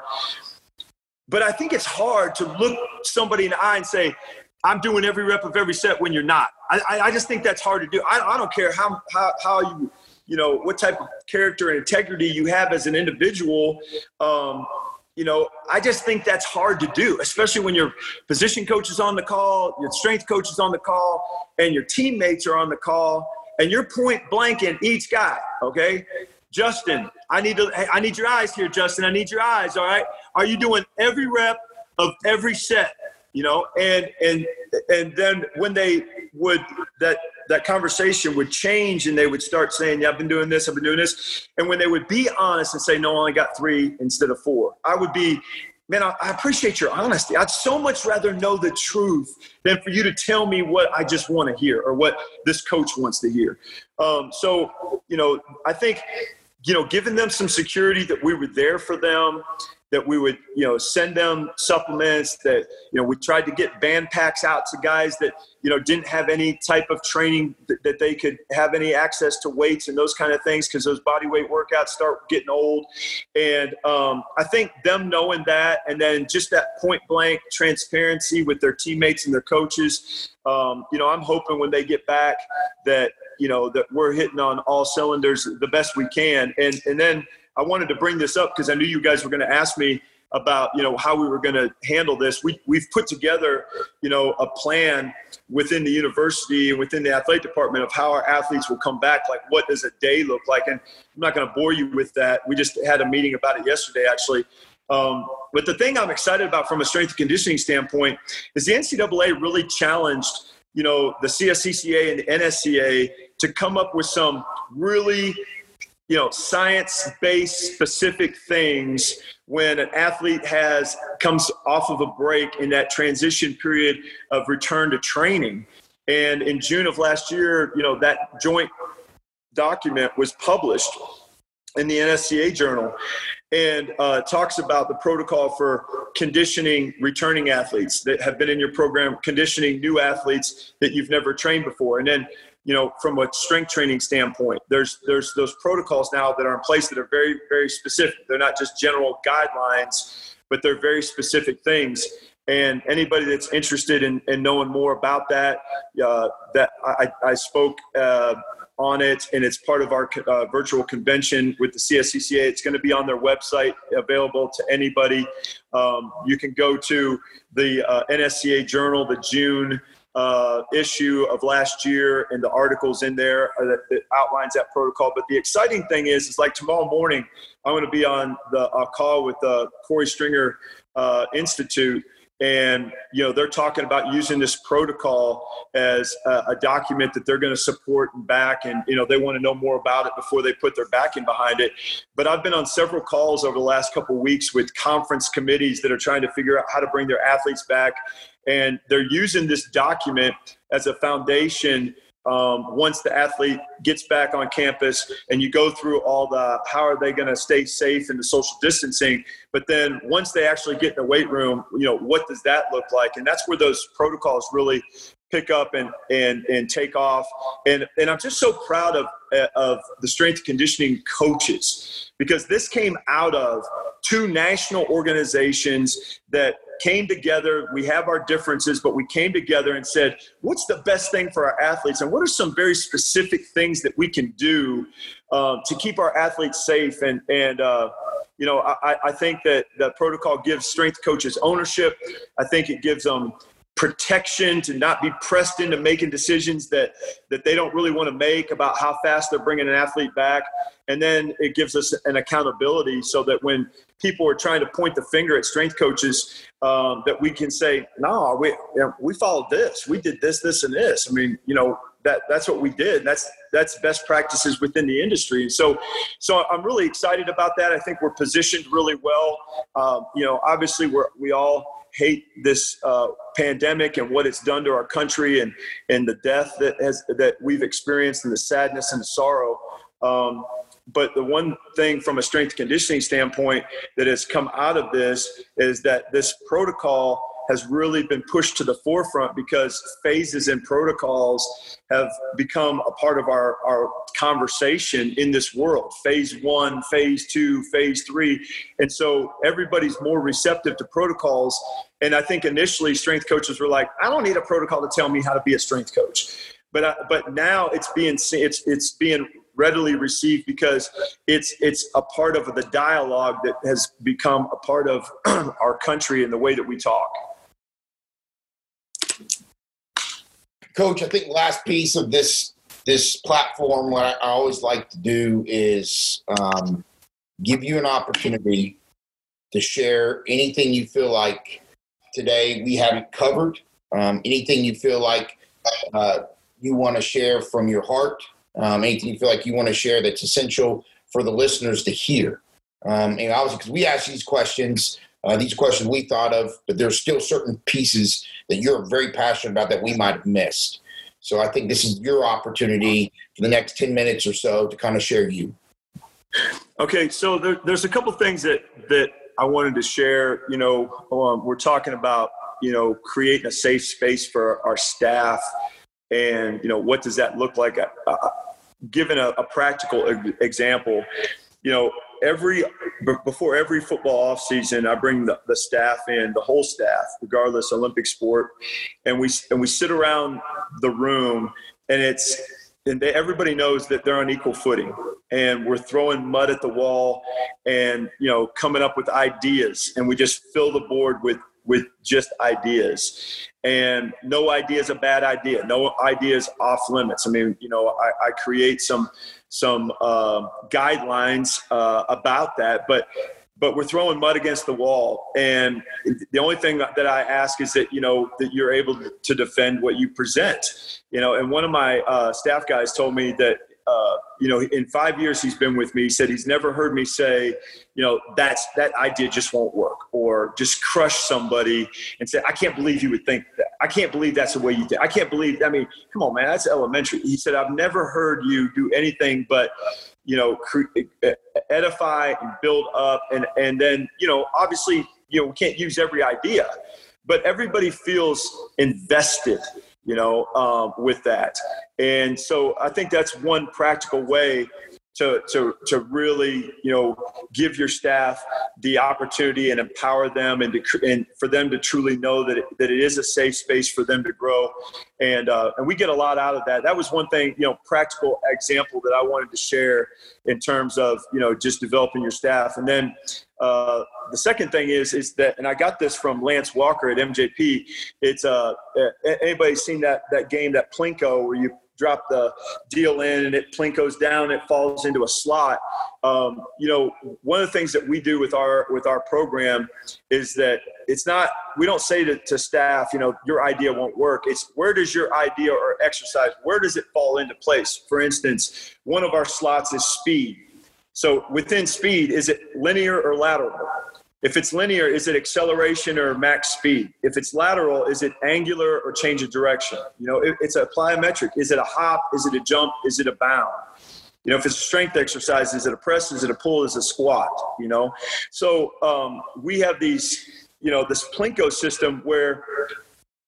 But I think it's hard to look somebody in the eye and say, I'm doing every rep of every set when you're not. I, I just think that's hard to do. I, I don't care how, how, how you, you know, what type of character and integrity you have as an individual. Um, you know, I just think that's hard to do, especially when your position coach is on the call, your strength coach is on the call, and your teammates are on the call, and you're point blank in each guy. Okay, Justin, I need to, I need your eyes here, Justin. I need your eyes. All right, are you doing every rep of every set? You know and and and then when they would that that conversation would change and they would start saying yeah i've been doing this i've been doing this. And when they would be honest and say no i only got three instead of four i would be man I, I appreciate your honesty. I'd so much rather know the truth than for you to tell me what i just want to hear or what this coach wants to hear. Um, so you know i think you know giving them some security that we were there for them that we would you know send them supplements that you know we tried to get band packs out to guys that you know didn't have any type of training that, that they could have any access to weights and those kind of things because those body weight workouts start getting old. And um, i think them knowing that and then just that point blank transparency with their teammates and their coaches um, you know i'm hoping when they get back that you know that we're hitting on all cylinders the best we can. And and then I wanted to bring this up because I knew you guys were going to ask me about you know how we were going to handle this. We we've put together you know a plan within the university and within the athletic department of how our athletes will come back. Like what does a day look like? And I'm not going to bore you with that. We just had a meeting about it yesterday actually. Um, but the thing I'm excited about from a strength and conditioning standpoint is the NCAA really challenged you know the CSCCA and the NSCA to come up with some really you know science-based specific things when an athlete has comes off of a break in that transition period of return to training. And in june of last year you know that joint document was published in the nsca journal and uh, talks about the protocol for conditioning returning athletes that have been in your program conditioning new athletes that you've never trained before. And then you know, from a strength training standpoint, there's there's those protocols now that are in place that are very very specific. They're not just general guidelines, but they're very specific things. And anybody that's interested in, in knowing more about that, uh, that I, I spoke uh, on it, and it's part of our uh, virtual convention with the CSCCA. It's going to be on their website, available to anybody. Um, you can go to the uh, NSCA Journal, the June uh, issue of last year and the articles in there uh, that, that, outlines that protocol. But the exciting thing is, is like tomorrow morning, I'm going to be on the uh, call with the Korey Stringer uh, Institute. And you know they're talking about using this protocol as a, a document that they're going to support and back, and you know they want to know more about it before they put their backing behind it. But I've been on several calls over the last couple weeks with conference committees that are trying to figure out how to bring their athletes back and they're using this document as a foundation um, once the athlete gets back on campus and you go through all the how are they going to stay safe in the social distancing but then once they actually get in the weight room you know what does that look like? And that's where those protocols really pick up and and and take off. And and i'm just so proud of of the strength conditioning coaches because this came out of two national organizations that came together. We have our differences, but we came together and said, what's the best thing for our athletes? And what are some very specific things that we can do um, to keep our athletes safe? And, and, uh, you know, I, I think that the protocol gives strength coaches ownership. I think it gives them protection to not be pressed into making decisions that that they don't really want to make about how fast they're bringing an athlete back. And then it gives us an accountability so that when people are trying to point the finger at strength coaches um, that we can say no we you know, we followed this. We did this this and this. I mean you know that that's what we did. That's that's best practices within the industry. And so so i'm really excited about that. I think we're positioned really well. Um, you know obviously we're we all hate this uh, pandemic and what it's done to our country and and the death that has that we've experienced and the sadness and the sorrow. Um, but the one thing from a strength conditioning standpoint that has come out of this is that this protocol has really been pushed to the forefront because phases and protocols have become a part of our, our conversation in this world. Phase one phase two phase three. And so everybody's more receptive to protocols. And i think initially strength coaches were like i don't need a protocol to tell me how to be a strength coach. But uh, but now it's being it's it's being readily received because it's it's a part of the dialogue that has become a part of <clears throat> our country and the way that we talk Coach, I think last piece of this this platform, what I always like to do is um, give you an opportunity to share anything you feel like today we haven't covered, um, anything you feel like uh, you want to share from your heart, um, anything you feel like you want to share that's essential for the listeners to hear. Um, and obviously, because we ask these questions, uh, these questions we thought of, but there's still certain pieces that you're very passionate about that we might have missed. So I think this is your opportunity for the next 10 minutes or so to kind of share you. Okay, so there, there's a couple things that, that I wanted to share. You know, um, we're talking about, you know, creating a safe space for our staff and, you know, what does that look like? Uh, given a, a practical example, you know, every before every football off season, I bring the, the staff in, the whole staff, regardless Olympic sport, and we and we sit around the room, and it's and they, everybody knows that they're on equal footing, and we're throwing mud at the wall, and you know coming up with ideas, and we just fill the board with with just ideas. And no idea is a bad idea. No idea is off limits. I mean you know i, I create some some uh, guidelines uh, about that, but but we're throwing mud against the wall. And the only thing that I ask is that you know that you're able to defend what you present. You know, and one of my uh, staff guys told me that uh, you know, in five years he's been with me, he said he's never heard me say, you know, that's that idea just won't work, or just crush somebody and say, I can't believe you would think that. I can't believe that's the way you think. I can't believe. I mean, come on, man, that's elementary. He said, I've never heard you do anything but, you know, edify and build up, and and then you know, obviously, you know, we can't use every idea, but everybody feels invested you know, um, with that. And so I think that's one practical way to, to, to really, you know, give your staff the opportunity and empower them and, to, and for them to truly know that it, that it is a safe space for them to grow. And, uh, and we get a lot out of that. That was one thing, you know, practical example that I wanted to share in terms of, you know, just developing your staff. And then uh, the second thing is is that, and I got this from Lance Walker at MJP. It's uh, anybody seen that that game that Plinko where you drop the deal in and it plinkos down, it falls into a slot. Um, you know, one of the things that we do with our with our program is that it's not we don't say to, to staff, you know, your idea won't work. It's where does your idea or exercise where does it fall into place? For instance, one of our slots is speed. So within speed, is it linear or lateral? If it's linear, is it acceleration or max speed? If it's lateral, is it angular or change of direction? You know, it, it's a plyometric. Is it a hop? Is it a jump? Is it a bound? You know, if it's a strength exercise, is it a press? Is it a pull? Is it a squat? You know, so um, we have these, you know, this Plinko system where,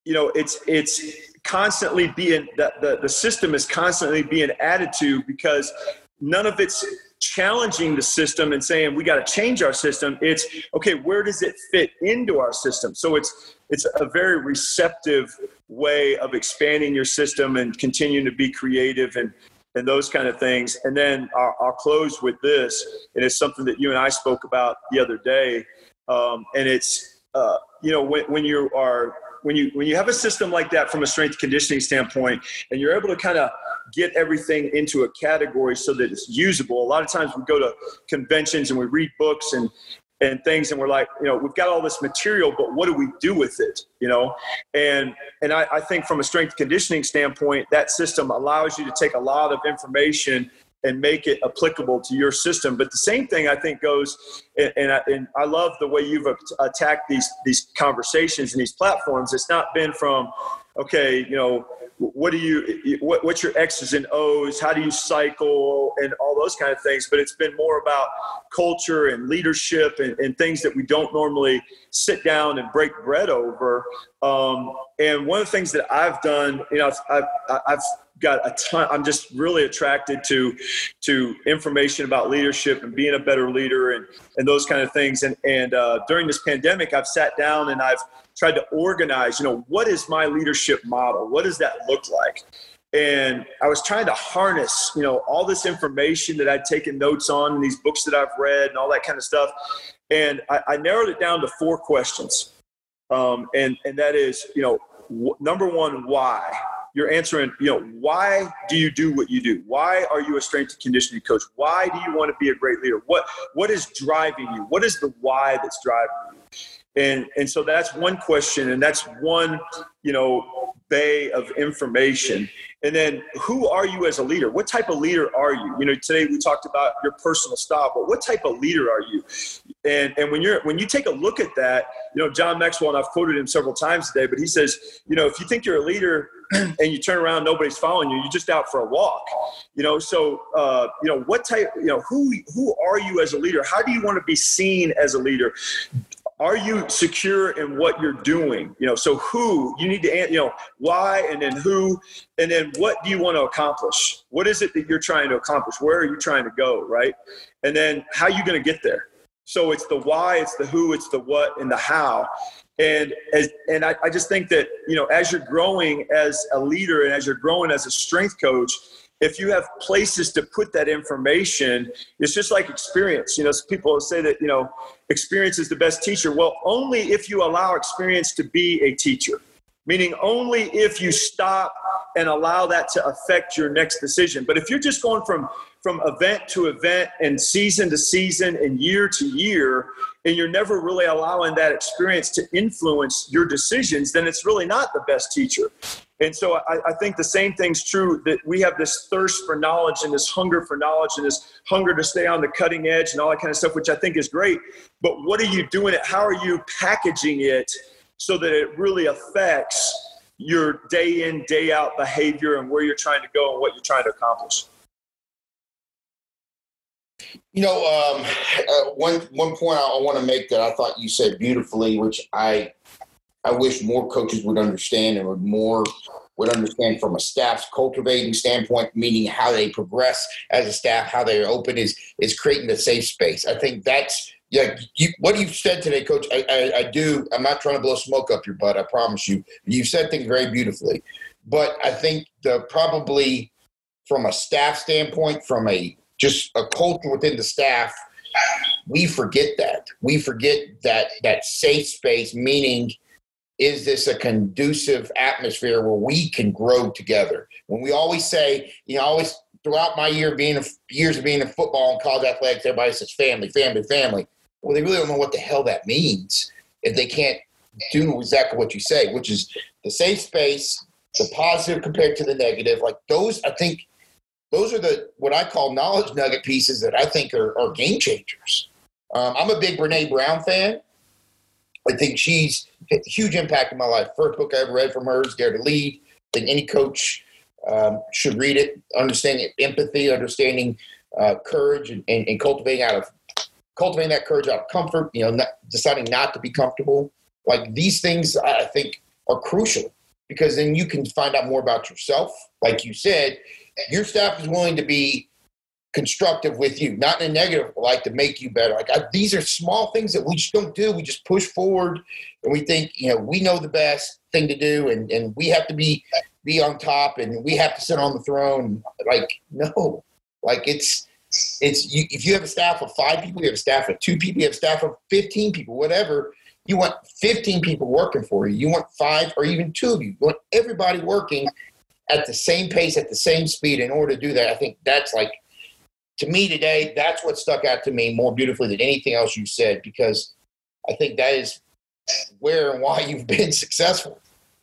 you know, it's it's constantly being that the, the system is constantly being added to because none of it's challenging the system and saying we got to change our system. It's okay where does it fit into our system? So it's it's a very receptive way of expanding your system and continuing to be creative and and those kind of things. And then I'll, I'll close with this and it's something that you and i spoke about the other day. Um, and it's uh, you know when, when you are when you when you have a system like that from a strength conditioning standpoint, and you're able to kind of get everything into a category so that it's usable. A lot of times we go to conventions and we read books and and things and we're like you know we've got all this material but what do we do with it you know and and I, I, think from a strength conditioning standpoint that system allows you to take a lot of information and make it applicable to your system. But the same thing I think goes, and, and, I, and I love the way you've attacked these these conversations and these platforms. It's not been from, okay, you know, what do you, what, what's your X's and O's? How do you cycle and all those kind of things? But it's been more about culture and leadership and, and things that we don't normally sit down and break bread over. Um, and one of the things that I've done, you know, I've, I've, I've got a ton i'm just really attracted to to information about leadership and being a better leader and and those kind of things and and uh, during this pandemic i've sat down and i've tried to organize you know what is my leadership model what does that look like and i was trying to harness you know all this information that i'd taken notes on and these books that i've read and all that kind of stuff and i, I narrowed it down to four questions um, and and that is you know w- number one why you're answering, you know, why do you do what you do? Why are you a strength and conditioning coach? Why do you want to be a great leader? What what is driving you? What is the why that's driving you? And and so that's one question, and that's one, you know, bay of information. And then who are you as a leader? What type of leader are you? You know, today we talked about your personal style, but what type of leader are you? And and when you're when you take a look at that, you know, John Maxwell, and I've quoted him several times today, but he says, you know, if you think you're a leader <clears throat> and you turn around, nobody's following you, you're just out for a walk. You know, so uh, you know, what type, you know, who who are you as a leader? How do you want to be seen as a leader? Are you secure in what you're doing? You know so who you need to you know why and then who and then what do you want to accomplish? What is it that you're trying to accomplish? Where are you trying to go right? And then how are you going to get there? So it's the why it's the who it's the what and the how. And as, and I, I just think that you know as you're growing as a leader and as you're growing as a strength coach if you have places to put that information, it's just like experience. You know, people say that, you know, experience is the best teacher. Well, only if you allow experience to be a teacher, meaning only if you stop and allow that to affect your next decision. But if you're just going from from event to event and season to season and year to year, and you're never really allowing that experience to influence your decisions, then it's really not the best teacher. And so I, I, think the same thing's true that we have this thirst for knowledge and this hunger for knowledge and this hunger to stay on the cutting edge and all that kind of stuff, which I think is great. But what are you doing it? How are you packaging it so that it really affects your day in, day out behavior and where you're trying to go and what you're trying to accomplish? You know, um, uh, one one point I, I want to make that I thought you said beautifully, which I I wish more coaches would understand and would more would understand from a staff's cultivating standpoint, meaning how they progress as a staff, how they're open is is creating the safe space. I think that's yeah. You, what you've said today, Coach, I, I, I do. I'm not trying to blow smoke up your butt. I promise you. You've said things very beautifully, but I think the probably from a staff standpoint, from a just a culture within the staff, we forget that. We forget that that safe space, meaning is this a conducive atmosphere where we can grow together? When we always say, you know, always throughout my year being years of being in football and college athletics, everybody says family, family, family. Well, they really don't know what the hell that means if they can't do exactly what you say, which is the safe space, the positive compared to the negative. Like those, I think those are the what I call knowledge nugget pieces that I think are, are game changers. Um, I'm a big Brene Brown fan. I think she's a huge impact in my life. First book I ever read from her is Dare to Lead. I think any coach um, should read it. Understanding empathy, understanding uh, courage, and, and, and, cultivating out of cultivating that courage out of comfort. You know, not, deciding not to be comfortable. Like these things, I think are crucial because then you can find out more about yourself. Like you said, your staff is willing to be constructive with you, not in a negative like to make you better. Like I, these are small things that we just don't do. We just push forward, and we think you know we know the best thing to do, and and we have to be be on top, and we have to sit on the throne. Like no, like it's it's you, if you have a staff of five people, you have a staff of two people, you have a staff of fifteen people, whatever. You want 15 people working for you. You want five or even two of you. You want everybody working at the same pace, at the same speed. In order to do that, I think that's like, to me today, that's what stuck out to me more beautifully than anything else you said, because I think that is where and why <laughs> you've been successful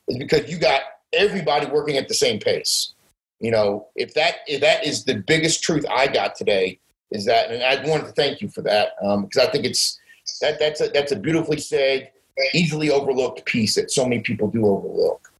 is because you got everybody working at the same pace. You know, if that if that is the biggest truth I got today is that, and I wanted to thank you for that because um, I think it's that that's a, that's a beautifully said, easily overlooked piece that so many people do overlook.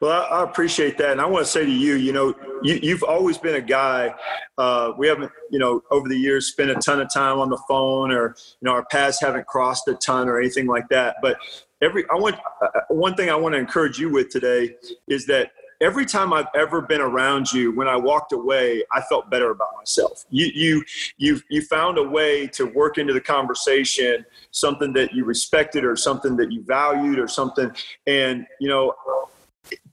Well, I, appreciate that, and I want to say to you, you know, you, have always been a guy. Uh, we haven't, you know, over the years spent a ton of time on the phone, or you know, our paths haven't crossed a ton or anything like that. But every, I want uh, one thing I want to encourage you with today is that every time I've ever been around you, when I walked away, I felt better about myself. You, you, you, you found a way to work into the conversation something that you respected or something that you valued or something. And, you know,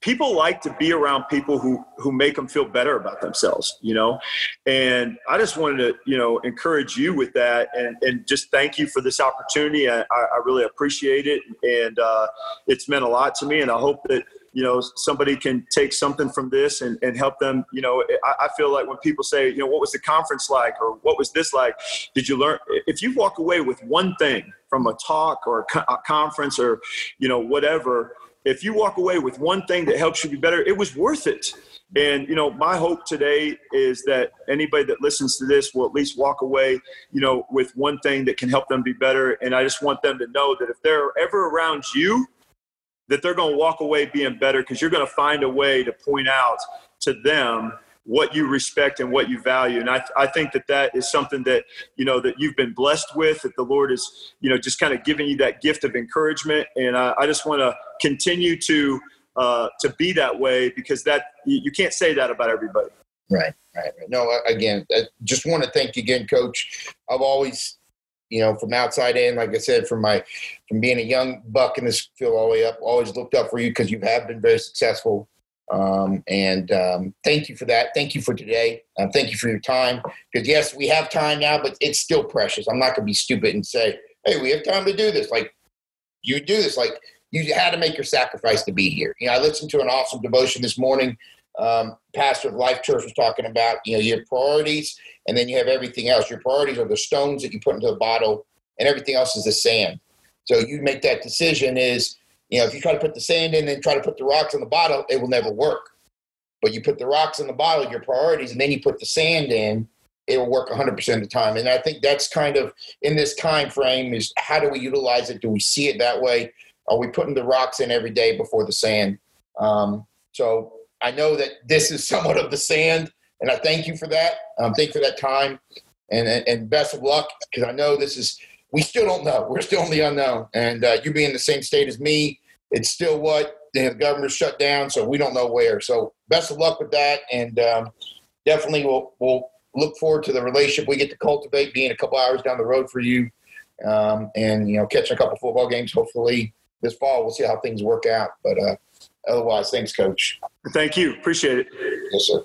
people like to be around people who who make them feel better about themselves you know and i just wanted to you know encourage you with that and and just thank you for this opportunity i, I really appreciate it and uh, it's meant a lot to me and i hope that you know somebody can take something from this and, and help them you know I, I, feel like when people say you know what was the conference like or what was this like did you learn if you walk away with one thing from a talk or a conference or you know whatever if you walk away with one thing that helps you be better, it was worth it. And you know, my hope today is that anybody that listens to this will at least walk away, you know, with one thing that can help them be better. And I just want them to know that if they're ever around you, that they're going to walk away being better because you're going to find a way to point out to them what you respect and what you value. And I, I think that that is something that, you know, that you've been blessed with, that the Lord is, you know, just kind of giving you that gift of encouragement. And I, I just want to continue to, uh, to be that way because that you, can't say that about everybody. Right, right, right. No, again, I just want to thank you again, coach. I've always, you know, from outside in, like I said, from my, from being a young buck in this field all the way up, always looked up for you because you have been very successful um, and um, thank you for that. Thank you for today. Um, thank you for your time. Because yes, we have time now, but it's still precious. I'm not going to be stupid and say, "Hey, we have time to do this." Like you do this. Like you had to make your sacrifice to be here. You know, I listened to an awesome devotion this morning. Um, pastor of Life Church was talking about. You know, your priorities, and then you have everything else. Your priorities are the stones that you put into the bottle, and everything else is the sand. So you make that decision. Is you know, if you try to put the sand in and try to put the rocks in the bottle, it will never work. But you put the rocks in the bottle, your priorities, and then you put the sand in, it will work 100% of the time. And I think that's kind of in this time frame is how do we utilize it? Do we see it that way? Are we putting the rocks in every day before the sand? Um, so I know that this is somewhat of the sand, and I thank you for that. Um, thank you for that time, and and best of luck because I know this is we still don't know. We're still in the unknown, and uh, you being in the same state as me, it's still what the government shut down, so we don't know where. So best of luck with that, and um, definitely we'll we'll look forward to the relationship we get to cultivate, being a couple hours down the road for you, um, and you know catching a couple football games. Hopefully this fall, we'll see how things work out. But uh, otherwise, thanks, Coach. Thank you. Appreciate it. Yes, sir.